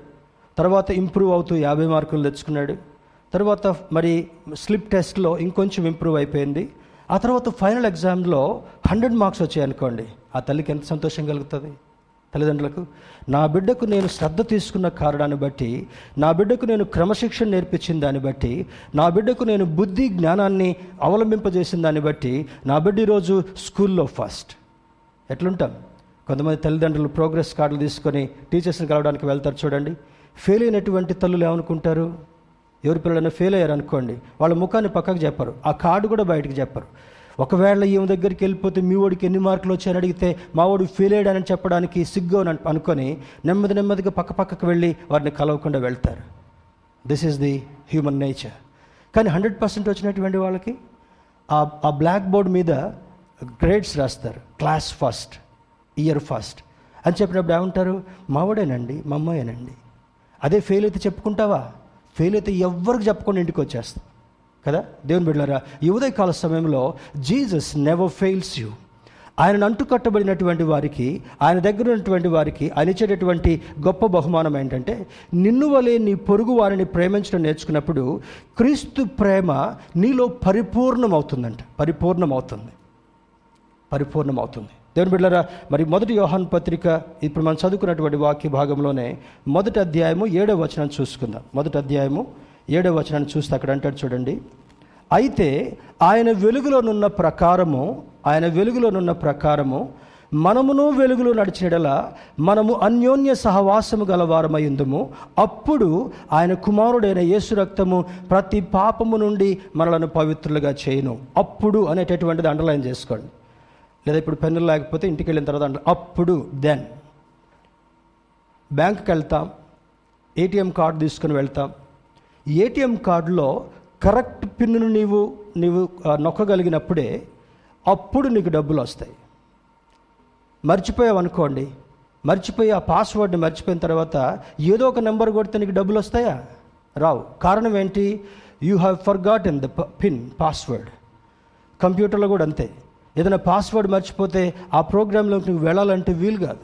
తర్వాత ఇంప్రూవ్ అవుతూ యాభై మార్కులు తెచ్చుకున్నాడు. తర్వాత మరి స్లిప్ టెస్ట్లో ఇంకొంచెం ఇంప్రూవ్ అయిపోయింది. ఆ తర్వాత ఫైనల్ ఎగ్జామ్లో హండ్రెడ్ మార్క్స్ వచ్చాయి అనుకోండి ఆ తల్లికి ఎంత సంతోషం కలుగుతుంది? తల్లిదండ్రులకు నా బిడ్డకు నేను శ్రద్ధ తీసుకున్న కారణాన్ని బట్టి నా బిడ్డకు నేను క్రమశిక్షణ నేర్పించిన దాన్ని బట్టి నా బిడ్డకు నేను బుద్ధి జ్ఞానాన్ని అవలంబింపజేసిన దాన్ని బట్టి నా బిడ్డ ఈరోజు స్కూల్లో ఫస్ట్. ఎట్లుంటాం? కొంతమంది తల్లిదండ్రులు ప్రోగ్రెస్ కార్డులు తీసుకొని టీచర్స్ని కలవడానికి వెళ్తారు చూడండి. ఫెయిల్ అయినటువంటి తల్లులు ఏమనుకుంటారు? ఎవరి పిల్లలైనా ఫెయిల్ అయ్యారు అనుకోండి వాళ్ళ ముఖాన్ని పక్కకు చెప్పరు ఆ కార్డు కూడా బయటకు చెప్పరు. ఒకవేళ ఈమె దగ్గరికి వెళ్ళిపోతే మీ వాడికి ఎన్ని మార్కులు వచ్చాయని అడిగితే మా వాడు ఫెయిల్ అయ్యాడని చెప్పడానికి సిగ్గు అని అనుకొని నెమ్మది నెమ్మదిగా పక్క పక్కకు వెళ్ళి వారిని కలవకుండా వెళ్తారు. This is the human nature కానీ హండ్రెడ్ పర్సెంట్ వచ్చినటువంటి వాళ్ళకి ఆ ఆ బ్లాక్ బోర్డ్ మీద గ్రేడ్స్ రాస్తారు. క్లాస్ ఫస్ట్ ఇయర్ ఫస్ట్ అని చెప్పినప్పుడు ఏమంటారు? మావాడేనండి మా అమ్మాయేనండి. అదే ఫెయిల్ అయితే చెప్పుకుంటావా? ఫెయిల్ అయితే ఎవ్వరికి చెప్పకుండా ఇంటికి వచ్చేస్తాం. కదా? దేవుని బిడ్డారా ఈ ఉదయకాల సమయంలో జీసస్ నెవర్ ఫెయిల్స్ యూ ఆయన అంటుకట్టబడినటువంటి వారికి ఆయన దగ్గర ఉన్నటువంటి వారికి ఆయన ఇచ్చేటటువంటి గొప్ప బహుమానం ఏంటంటే నిన్ను వలె నీ పొరుగు వారిని ప్రేమించడం నేర్చుకున్నప్పుడు క్రీస్తు ప్రేమ నీలో పరిపూర్ణమవుతుందంట. పరిపూర్ణమవుతుంది. పరిపూర్ణమవుతుంది. దేవుని బిడ్డలారా మరి మొదటి యోహాన్ పత్రిక ఇప్పుడు మనం చదువుకున్నటువంటి వాక్య భాగంలోనే మొదటి అధ్యాయము ఏడవ వచనాన్ని చూసుకుందాం. మొదటి అధ్యాయము ఏడవ వచనాన్ని చూస్తే అక్కడ అంటాడు చూడండి. అయితే ఆయన వెలుగులోనున్న ప్రకారము ఆయన వెలుగులోనున్న ప్రకారము మనమును వెలుగులో నడిచినడల మనము అన్యోన్య సహవాసము గలవారమైందుము అప్పుడు ఆయన కుమారుడైన యేసు రక్తము ప్రతి పాపము నుండి మనలను పవిత్రులుగా చేయను. అప్పుడు అనేటటువంటిది అండర్లైన్ చేసుకోండి. లేదా ఇప్పుడు పెన్నులు లేకపోతే ఇంటికి వెళ్ళిన తర్వాత అప్పుడు దెన్ బ్యాంక్కి వెళ్తాం ఏటీఎం కార్డు తీసుకుని వెళ్తాం ఏటీఎం కార్డులో కరెక్ట్ పిన్ను నీవు నీవు నొక్కగలిగినప్పుడే అప్పుడు నీకు డబ్బులు వస్తాయి. మర్చిపోయావు అనుకోండి మర్చిపోయి ఆ పాస్వర్డ్ని మర్చిపోయిన తర్వాత ఏదో ఒక నెంబర్ కొడితే నీకు డబ్బులు వస్తాయా? రావు. కారణం ఏంటి? You have forgot in the pin password కంప్యూటర్లో కూడా అంతే. ఏదైనా పాస్వర్డ్ మర్చిపోతే ఆ ప్రోగ్రాంలోకి నువ్వు వెళ్ళాలంటే వీలు కాదు.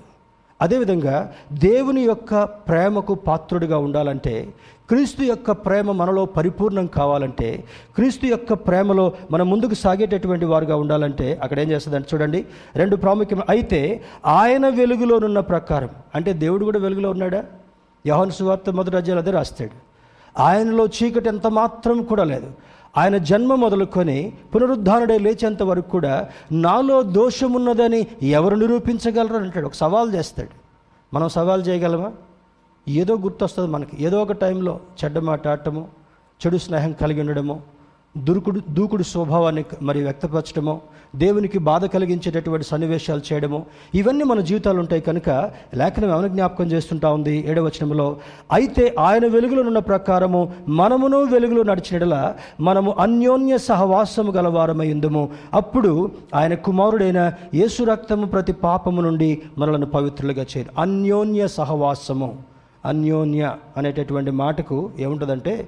అదేవిధంగా దేవుని యొక్క ప్రేమకు పాత్రుడిగా ఉండాలంటే క్రీస్తు యొక్క ప్రేమ మనలో పరిపూర్ణం కావాలంటే క్రీస్తు యొక్క ప్రేమలో మనం ముందుకు సాగేటటువంటి వారుగా ఉండాలంటే అక్కడ ఏం చేస్తుందంటే చూడండి రెండు ప్రాముఖ్యం. అయితే ఆయన వెలుగులోనున్న ప్రకారం అంటే దేవుడు కూడా వెలుగులో ఉన్నాడా? యహోన్ సువార్త మొదటి అధ్యాయులు అదే రాస్తాడు. ఆయనలో చీకటి ఎంత మాత్రం కూడా లేదు. ఆయన జన్మ మొదలుకొని పునరుద్ధానుడే లేచేంత వరకు కూడా నాలో దోషమున్నదని ఎవరు నిరూపించగలరు అని అంటాడు. ఒక సవాల్ చేస్తాడు. మనం సవాల్ చేయగలమా? ఏదో గుర్తొస్తుంది మనకి. ఏదో ఒక టైంలో చెడ్డ మాట్లాడటము చెడు స్నేహం కలిగి ఉండడము దురుకుడు దూకుడు స్వభావాన్ని మరి వ్యక్తపరచడము దేవునికి బాధ కలిగించేటటువంటి సన్నివేశాలు చేయడము ఇవన్నీ మన జీవితాలు ఉంటాయి కనుక లేఖనం ఏమైనా జ్ఞాపకం చేస్తుంటా ఉంది? ఏడవచనంలో అయితే ఆయన వెలుగులో ఉన్న ప్రకారము మనమును వెలుగులో నడిచినడల మనము అన్యోన్య సహవాసము గలవారమై ఉందము. అప్పుడు ఆయన కుమారుడైన యేసు రక్తము ప్రతి పాపము నుండి మనలను పవిత్రులుగా చేయరు అన్యోన్య సహవాసము. అన్యోన్య అనేటటువంటి మాటకు ఏముంటుందంటే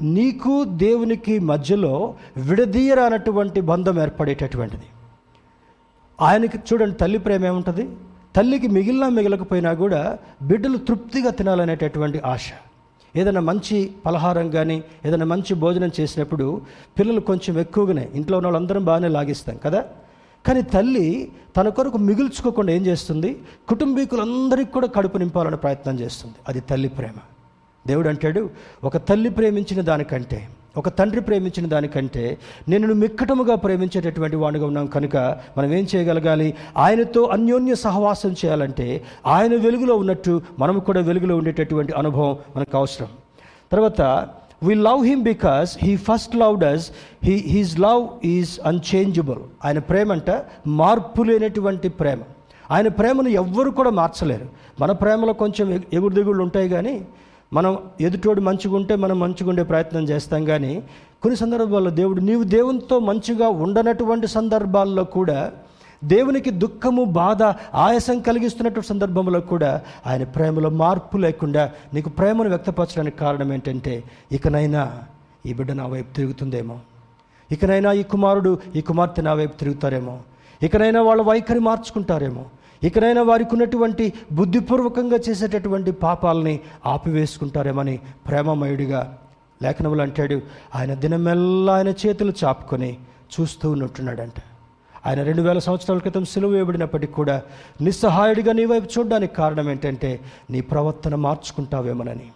నీకు దేవునికి మధ్యలో విడదీయరానటువంటి బంధం ఏర్పడేటటువంటిది. ఆయనకి చూడండి తల్లి ప్రేమ ఏముంటుంది? తల్లికి మిగిలినా మిగలకపోయినా కూడా బిడ్డలు తృప్తిగా తినాలనేటటువంటి ఆశ. ఏదైనా మంచి పలహారం కానీ ఏదైనా మంచి భోజనం చేసినప్పుడు పిల్లలు కొంచెం ఎక్కువగానే ఇంట్లో ఉన్న వాళ్ళందరం బాగానే లాగిస్తాం కదా? కానీ తల్లి తన కొరకు మిగుల్చుకోకుండా ఏం చేస్తుంది? కుటుంబీకులందరికీ కూడా కడుపు నింపాలని ప్రయత్నం చేస్తుంది. అది తల్లి ప్రేమ. దేవుడు అంటాడు ఒక తల్లి ప్రేమించిన దానికంటే ఒక తండ్రి ప్రేమించిన దానికంటే నేను మిక్కటముగా ప్రేమించేటటువంటి వాడిగా ఉన్నాం కనుక మనం ఏం చేయగలగాలి? ఆయనతో అన్యోన్య సహవాసం చేయాలంటే ఆయన వెలుగులో ఉన్నట్టు మనం కూడా వెలుగులో ఉండేటటువంటి అనుభవం మనకు అవసరం. తర్వాత we love him because he first loved us he his love is unchangeable ఆయన ప్రేమ అంటే మార్పు లేనటువంటి ప్రేమ. ఆయన ప్రేమను ఎవ్వరు కూడా మార్చలేరు. మన ప్రేమలో కొంచెం ఎగు- ఎగుడు దిగుళ్ళు ఉంటాయి కానీ మనం ఎదుటోడు మంచిగా ఉంటే మనం మంచిగా ఉండే ప్రయత్నం చేస్తాం కానీ కొన్ని సందర్భాల్లో దేవుడు నీవు దేవునితో మంచిగా ఉండనటువంటి సందర్భాల్లో కూడా దేవునికి దుఃఖము బాధ ఆయాసం కలిగిస్తున్నటువంటి సందర్భంలో కూడా ఆయన ప్రేమలో మార్పు లేకుండా నీకు ప్రేమను వ్యక్తపరచడానికి కారణం ఏంటంటే ఇకనైనా ఈ బిడ్డ నా వైపు తిరుగుతుందేమో. ఇకనైనా ఈ కుమారుడు ఈ కుమార్తె నా వైపు తిరుగుతారేమో. ఇకనైనా వాళ్ళ వైఖరి మార్చుకుంటారేమో. ఇకనైనా వారికి ఉన్నటువంటి బుద్ధిపూర్వకంగా చేసేటటువంటి పాపాలని ఆపివేసుకుంటారేమని ప్రేమమయుడిగా లేఖనములు అంటాడు. ఆయన దినమెల్లా ఆయన చేతులు చాపుకొని చూస్తూ ఉన్నట్టున్నాడంట. ఆయన రెండు వేల సంవత్సరాల క్రితం సిలువ వేయబడినప్పటికీ కూడా నిస్సహాయుడిగా నీ వైపు చూడడానికి కారణం ఏంటంటే నీ ప్రవర్తన మార్చుకుంటావేమోనని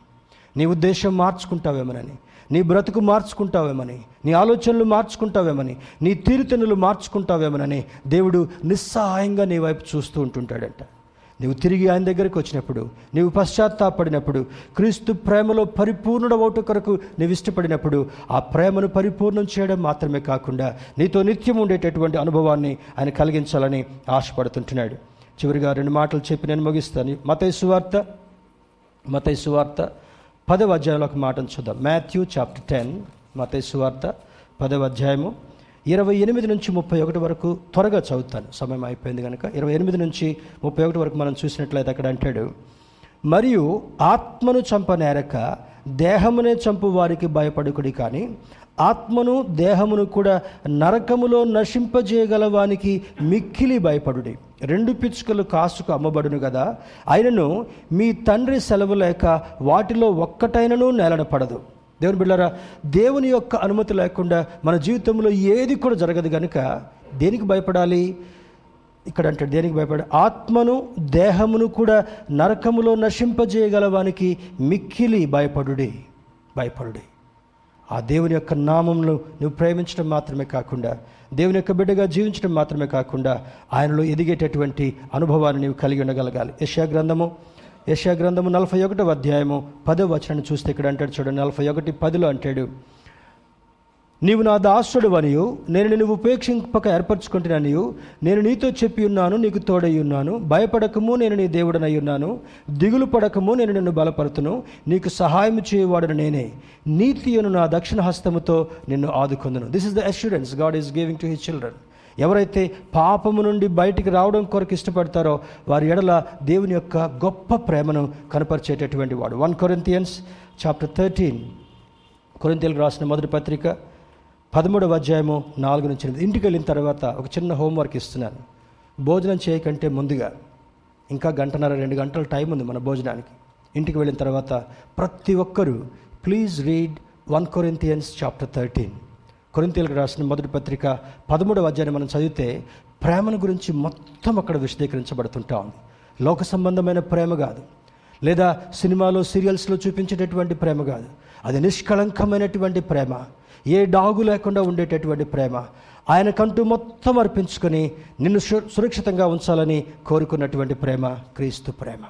నీ ఉద్దేశం మార్చుకుంటావేమోనని నీ బ్రతుకు మార్చుకుంటావేమని నీ ఆలోచనలు మార్చుకుంటావేమని నీ తీరుతెన్నులు మార్చుకుంటావేమోనని దేవుడు నిస్సహాయంగా నీ వైపు చూస్తూ ఉంటుంటాడంట. నీవు తిరిగి ఆయన దగ్గరికి వచ్చినప్పుడు నీవు పశ్చాత్తాపడినప్పుడు క్రీస్తు ప్రేమలో పరిపూర్ణుడవట కొరకు నీవు ఇష్టపడినప్పుడు ఆ ప్రేమను పరిపూర్ణం చేయడం మాత్రమే కాకుండా నీతో నిత్యం ఉండేటటువంటి అనుభవాన్ని ఆయన కలిగించాలని ఆశపడుతుంటున్నాడు. చివరిగా రెండు మాటలు చెప్పి నేను ముగిస్తాను. మతై సువార్త మతై సువార్త పదవ అధ్యాయంలో ఒక మాటను చూద్దాం. మాథ్యూ చాప్టర్ టెన్ మతై సువార్త పదవ అధ్యాయము ఇరవై ఎనిమిది నుంచి ముప్పై ఒకటి వరకు త్వరగా చదువుతాను. సమయం అయిపోయింది కనుక ఇరవై ఎనిమిది నుంచి ముప్పై ఒకటి వరకు మనం చూసినట్లయితే అక్కడ అంటాడు మరియు ఆత్మను చంపనేరక దేహమునే చంపు వారికి భయపడుకుడి కానీ ఆత్మను దేహమును కూడా నరకములో నశింపజేయగల వానికి మిక్కిలి భయపడుడి. రెండు పిచ్చుకలు కాసుకు అమ్మబడును కదా అయినను మీ తండ్రి సెలవు లేక వాటిలో ఒక్కటైనను నేలన పడదు. దేవుని బిళ్ళారా దేవుని యొక్క అనుమతి లేకుండా మన జీవితంలో ఏది కూడా జరగదు కనుక దేనికి భయపడాలి? ఇక్కడ అంటాడు దేనికి భయపడ? ఆత్మను దేహమును కూడా నరకములో నశింపజేయగలవానికి మిక్కిలి భయపడుడే భయపడుడే. ఆ దేవుని యొక్క నామంలో నువ్వు ప్రేమించడం మాత్రమే కాకుండా దేవుని యొక్క బిడ్డగా జీవించడం మాత్రమే కాకుండా ఆయనలో ఎదిగేటటువంటి అనుభవాన్ని నీవు కలిగి ఉండగలగాలి. యశా గ్రంథము యశా గ్రంథము నలభై ఒకటో అధ్యాయము పదో వచనాన్ని చూస్తే ఇక్కడ అంటాడు చూడండి నలభై ఒకటి పదిలో అంటాడు నీవు నా దాసుడు అనియు నేను నిన్ను ఉపేక్షింపక ఏర్పరచుకుంటున్నానియు నేను నీతో చెప్పి ఉన్నాను నీకు తోడై ఉన్నాను భయపడకము నేను నీ దేవుడనై ఉన్నాను దిగులు పడకము నేను నిన్ను బలపరుతును నీకు సహాయం చేయవాడను నేనే నీతియును నా దక్షిణ హస్తముతో నిన్ను ఆదుకుందును. This is the assurance God is giving to his children ఎవరైతే పాపము నుండి బయటికి రావడం కొరకు ఇష్టపడతారో వారి ఎడల దేవుని యొక్క గొప్ప ప్రేమను కనపరిచేటటువంటి వాడు. వన్ కొరింతియన్స్ చాప్టర్ థర్టీన్ కొరింతీలకు రాసిన మొదటి పత్రిక పదమూడవ అధ్యాయము నాలుగు నుంచి ఎనిమిది. ఇంటికి వెళ్ళిన తర్వాత ఒక చిన్న హోంవర్క్ ఇస్తున్నాను. భోజనం చేయకంటే ముందుగా ఇంకా గంటన్నర రెండు గంటల టైం ఉంది మన భోజనానికి. ఇంటికి వెళ్ళిన తర్వాత ప్రతి ఒక్కరూ please read one Corinthians chapter thirteen కొరింతీలకు రాసిన మొదటి పత్రిక పదమూడవ అధ్యాయం మనం చదివితే ప్రేమను గురించి మొత్తం అక్కడ విశదీకరించబడుతుంటా ఉంది. లోక సంబంధమైన ప్రేమ కాదు. లేదా సినిమాలో సీరియల్స్లో చూపించేటటువంటి ప్రేమ కాదు. అది నిష్కళంకమైనటువంటి ప్రేమ. ఏ డాగు లేకుండా ఉండేటటువంటి ప్రేమ. ఆయనకంటూ మొత్తం అర్పించుకొని నిన్ను సు- సురక్షితంగా ఉంచాలని కోరుకున్నటువంటి ప్రేమ క్రీస్తు ప్రేమ.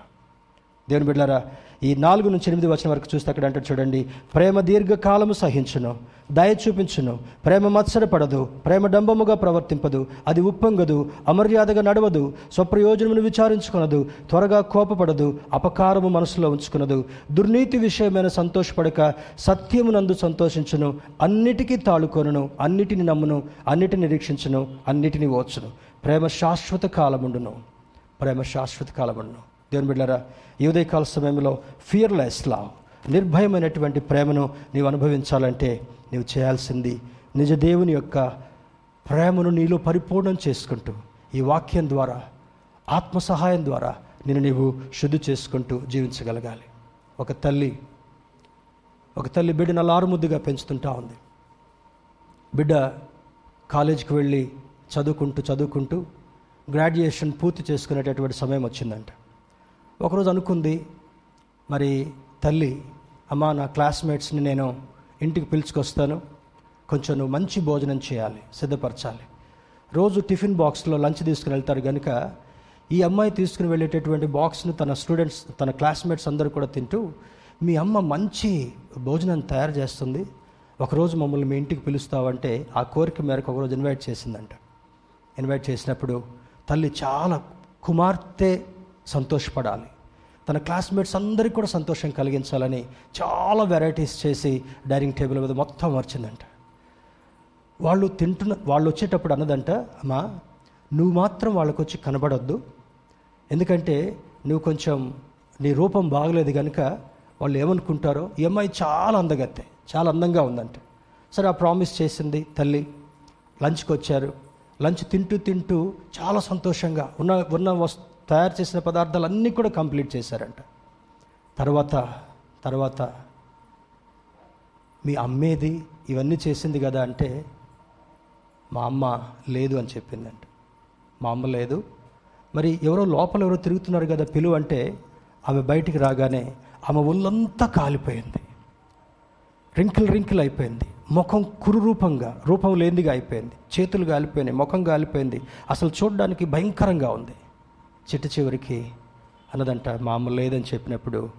దేవుని బిడ్డారా ఈ నాలుగు నుంచి ఎనిమిది వచ్చిన వరకు చూస్తే అక్కడ అంటే చూడండి ప్రేమ దీర్ఘకాలము సహించును దయ చూపించును ప్రేమ మత్సరపడదు ప్రేమ డంబముగా ప్రవర్తింపదు అది ఉప్పొంగదు అమర్యాదగా నడవదు స్వప్రయోజనమును విచారించుకునదు త్వరగా కోపపడదు అపకారము మనసులో ఉంచుకునదు దుర్నీతి విషయమైన సంతోషపడక సత్యమునందు సంతోషించును అన్నిటికీ తాళుకొనును అన్నిటిని నమ్మును అన్నిటిని నిరీక్షించును అన్నిటిని ఓర్చును ప్రేమ శాశ్వత కాలముండును ప్రేమ శాశ్వత కాలముండును. దేవుని బిడ్డారా ఈ ఉదయకాల సమయంలో ఫియర్లెస్ లా నిర్భయమైనటువంటి ప్రేమను నీవు అనుభవించాలంటే నీవు చేయాల్సింది నిజ దేవుని యొక్క ప్రేమను నీలో పరిపూర్ణం చేసుకుంటూ ఈ వాక్యం ద్వారా ఆత్మ సహాయం ద్వారా నేను నీవు శుద్ధి చేసుకుంటూ జీవించగలగాలి. ఒక తల్లి ఒక తల్లి బిడ్డను అలారుముద్దుగా పెంచుతుంటా ఉంది. బిడ్డ కాలేజీకి వెళ్ళి చదువుకుంటూ చదువుకుంటూ గ్రాడ్యుయేషన్ పూర్తి చేసుకునేటటువంటి సమయం వచ్చిందంట. ఒకరోజు అనుకుంది మరి తల్లి అమ్మ నా క్లాస్మేట్స్ని నేను ఇంటికి పిలుచుకొస్తాను. కొంచెం నువ్వు మంచి భోజనం చేయాలి సిద్ధపరచాలి. రోజు టిఫిన్ బాక్స్లో లంచ్ తీసుకుని వెళ్తారు కనుక ఈ అమ్మాయి తీసుకుని వెళ్ళేటటువంటి బాక్స్ను తన స్టూడెంట్స్ తన క్లాస్మేట్స్ అందరూ కూడా తింటూ మీ అమ్మ మంచి భోజనం తయారు చేస్తుంది. ఒకరోజు మమ్మల్ని మీ ఇంటికి పిలుస్తావంటే ఆ కోరిక మేరకు ఒకరోజు ఇన్వైట్ చేసిందంట. ఇన్వైట్ చేసినప్పుడు తల్లి చాలా కుమార్తె సంతోషపడాలి. తన క్లాస్మేట్స్ అందరికీ కూడా సంతోషం కలిగించాలని చాలా వెరైటీస్ చేసి డైనింగ్ టేబుల్ మీద మొత్తం వచ్చిందంట వాళ్ళు తింటున్న వాళ్ళు వచ్చేటప్పుడు అన్నదంట అమ్మా నువ్వు మాత్రం వాళ్ళకు వచ్చి కనబడొద్దు. ఎందుకంటే నువ్వు కొంచెం నీ రూపం బాగలేదు కనుక వాళ్ళు ఏమనుకుంటారో ఈ అమ్మాయి చాలా అందగత్తే చాలా అందంగా ఉందంట. సరే ఆ ప్రామిస్ చేసింది తల్లి. లంచ్కి వచ్చారు లంచ్ తింటూ తింటూ చాలా సంతోషంగా ఉన్న ఉన్న వస్తు తయారు చేసిన పదార్థాలు అన్నీ కూడా కంప్లీట్ చేశారంట. తర్వాత తర్వాత మీ అమ్మేది ఇవన్నీ చేసింది కదా అంటే మా అమ్మ లేదు అని చెప్పిందంట. మా అమ్మ లేదు. మరి ఎవరో లోపల ఎవరో తిరుగుతున్నారు కదా పిలువ అంటే ఆమె బయటికి రాగానే ఆమె ఒళ్ళంతా కాలిపోయింది. రింకిల్ రింకిల్ అయిపోయింది. ముఖం కురురూపంగా రూపం లేనిదిగా అయిపోయింది. చేతులు కాలిపోయినాయి ముఖం కాలిపోయింది. అసలు చూడడానికి భయంకరంగా ఉంది. చిట్ట చివరికి అన్నదంట మా అమ్మ లేదని చెప్పినప్పుడు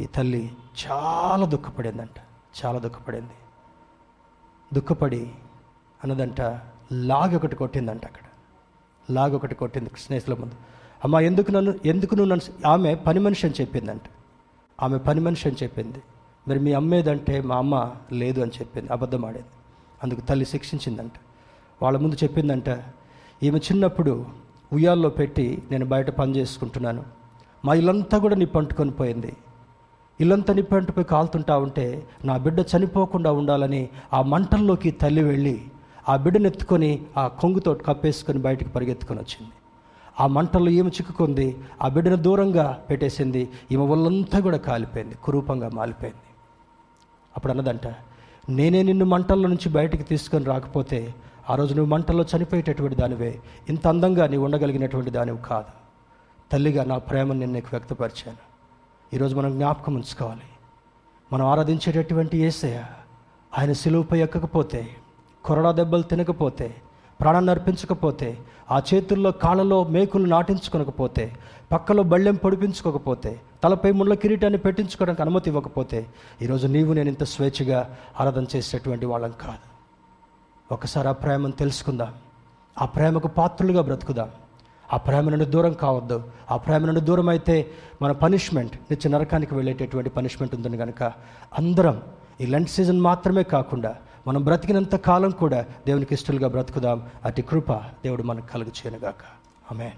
ఈ తల్లి చాలా దుఃఖపడిందంట చాలా దుఃఖపడింది. దుఃఖపడి అన్నదంట లాగ్ ఒకటి కొట్టిందంట అక్కడ. లాగ్ ఒకటి కొట్టింది స్నేహితుల ముందు. అమ్మ ఎందుకు నన్ను ఎందుకు నువ్వు నన్ను ఆమె పని మనిషి అని చెప్పిందంట. ఆమె పని మనిషి అని చెప్పింది. మరి మీ అమ్మేదంటే మా అమ్మ లేదు అని చెప్పింది అబద్ధం ఆడేది. అందుకు తల్లి శిక్షించిందంట. వాళ్ళ ముందు చెప్పిందంట ఈమె చిన్నప్పుడు ఉయ్యాల్లో పెట్టి నేను బయట పని చేసుకుంటున్నాను. మా ఇల్లంతా కూడా నిప్పంటుకొని పోయింది. ఇల్లంతా నిప్పంటుపోయి కాలుతుంటా ఉంటే నా బిడ్డ చనిపోకుండా ఉండాలని ఆ మంటల్లోకి తల్లి వెళ్ళి ఆ బిడ్డను ఎత్తుకొని ఆ కొంగుతో కప్పేసుకొని బయటకు పరిగెత్తుకొని వచ్చింది. ఆ మంటల్లో ఈమె చిక్కుకుంది. ఆ బిడ్డను దూరంగా పెట్టేసింది. ఈమె ఒళ్ళంతా కూడా కాలిపోయింది. కురూపంగా మాలిపోయింది. అప్పుడు అన్నదంట నేనే నిన్ను మంటల్లో నుంచి బయటికి తీసుకొని రాకపోతే ఆ రోజు నువ్వు మంటల్లో చనిపోయేటటువంటి దానివే. ఇంత అందంగా నీవు ఉండగలిగినటువంటి దానివి కాదు. తల్లిగా నా ప్రేమను నేను నీకు వ్యక్తపరిచాను. ఈరోజు మనం జ్ఞాపకం ఉంచుకోవాలి. మనం ఆరాధించేటటువంటి ఏసయ ఆయన సిలువుపై ఎక్కకపోతే కొరడా దెబ్బలు తినకపోతే ప్రాణాన్ని అర్పించకపోతే ఆ చేతుల్లో కాళ్ళలో మేకులు నాటించుకొనకపోతే పక్కలో బళ్ళెం పొడిపించుకోకపోతే తలపై ముళ్ళ కిరీటాన్ని పెట్టించుకోవడానికి అనుమతి ఇవ్వకపోతే ఈరోజు నీవు నేను ఇంత స్వేచ్ఛగా ఆరాధన చేసేటువంటి వాళ్ళం కాదు. ఒకసారి ఆ ప్రేమను తెలుసుకుందాం. ఆ ప్రేమకు పాత్రులుగా బ్రతుకుదాం. ఆ ప్రేమ నుండి దూరం కావద్దు. ఆ ప్రేమ నుండి దూరం అయితే మన పనిష్మెంట్ నిత్య నరకానికి వెళ్ళేటటువంటి పనిష్మెంట్ ఉందని కనుక అందరం ఈ లంచ్ సీజన్ మాత్రమే కాకుండా మనం బ్రతికినంత కాలం కూడా దేవునికి ఇష్టలుగా బ్రతుకుదాం. అతి కృప దేవుడు మనకు కలుగు చేయనుగాక. ఆమె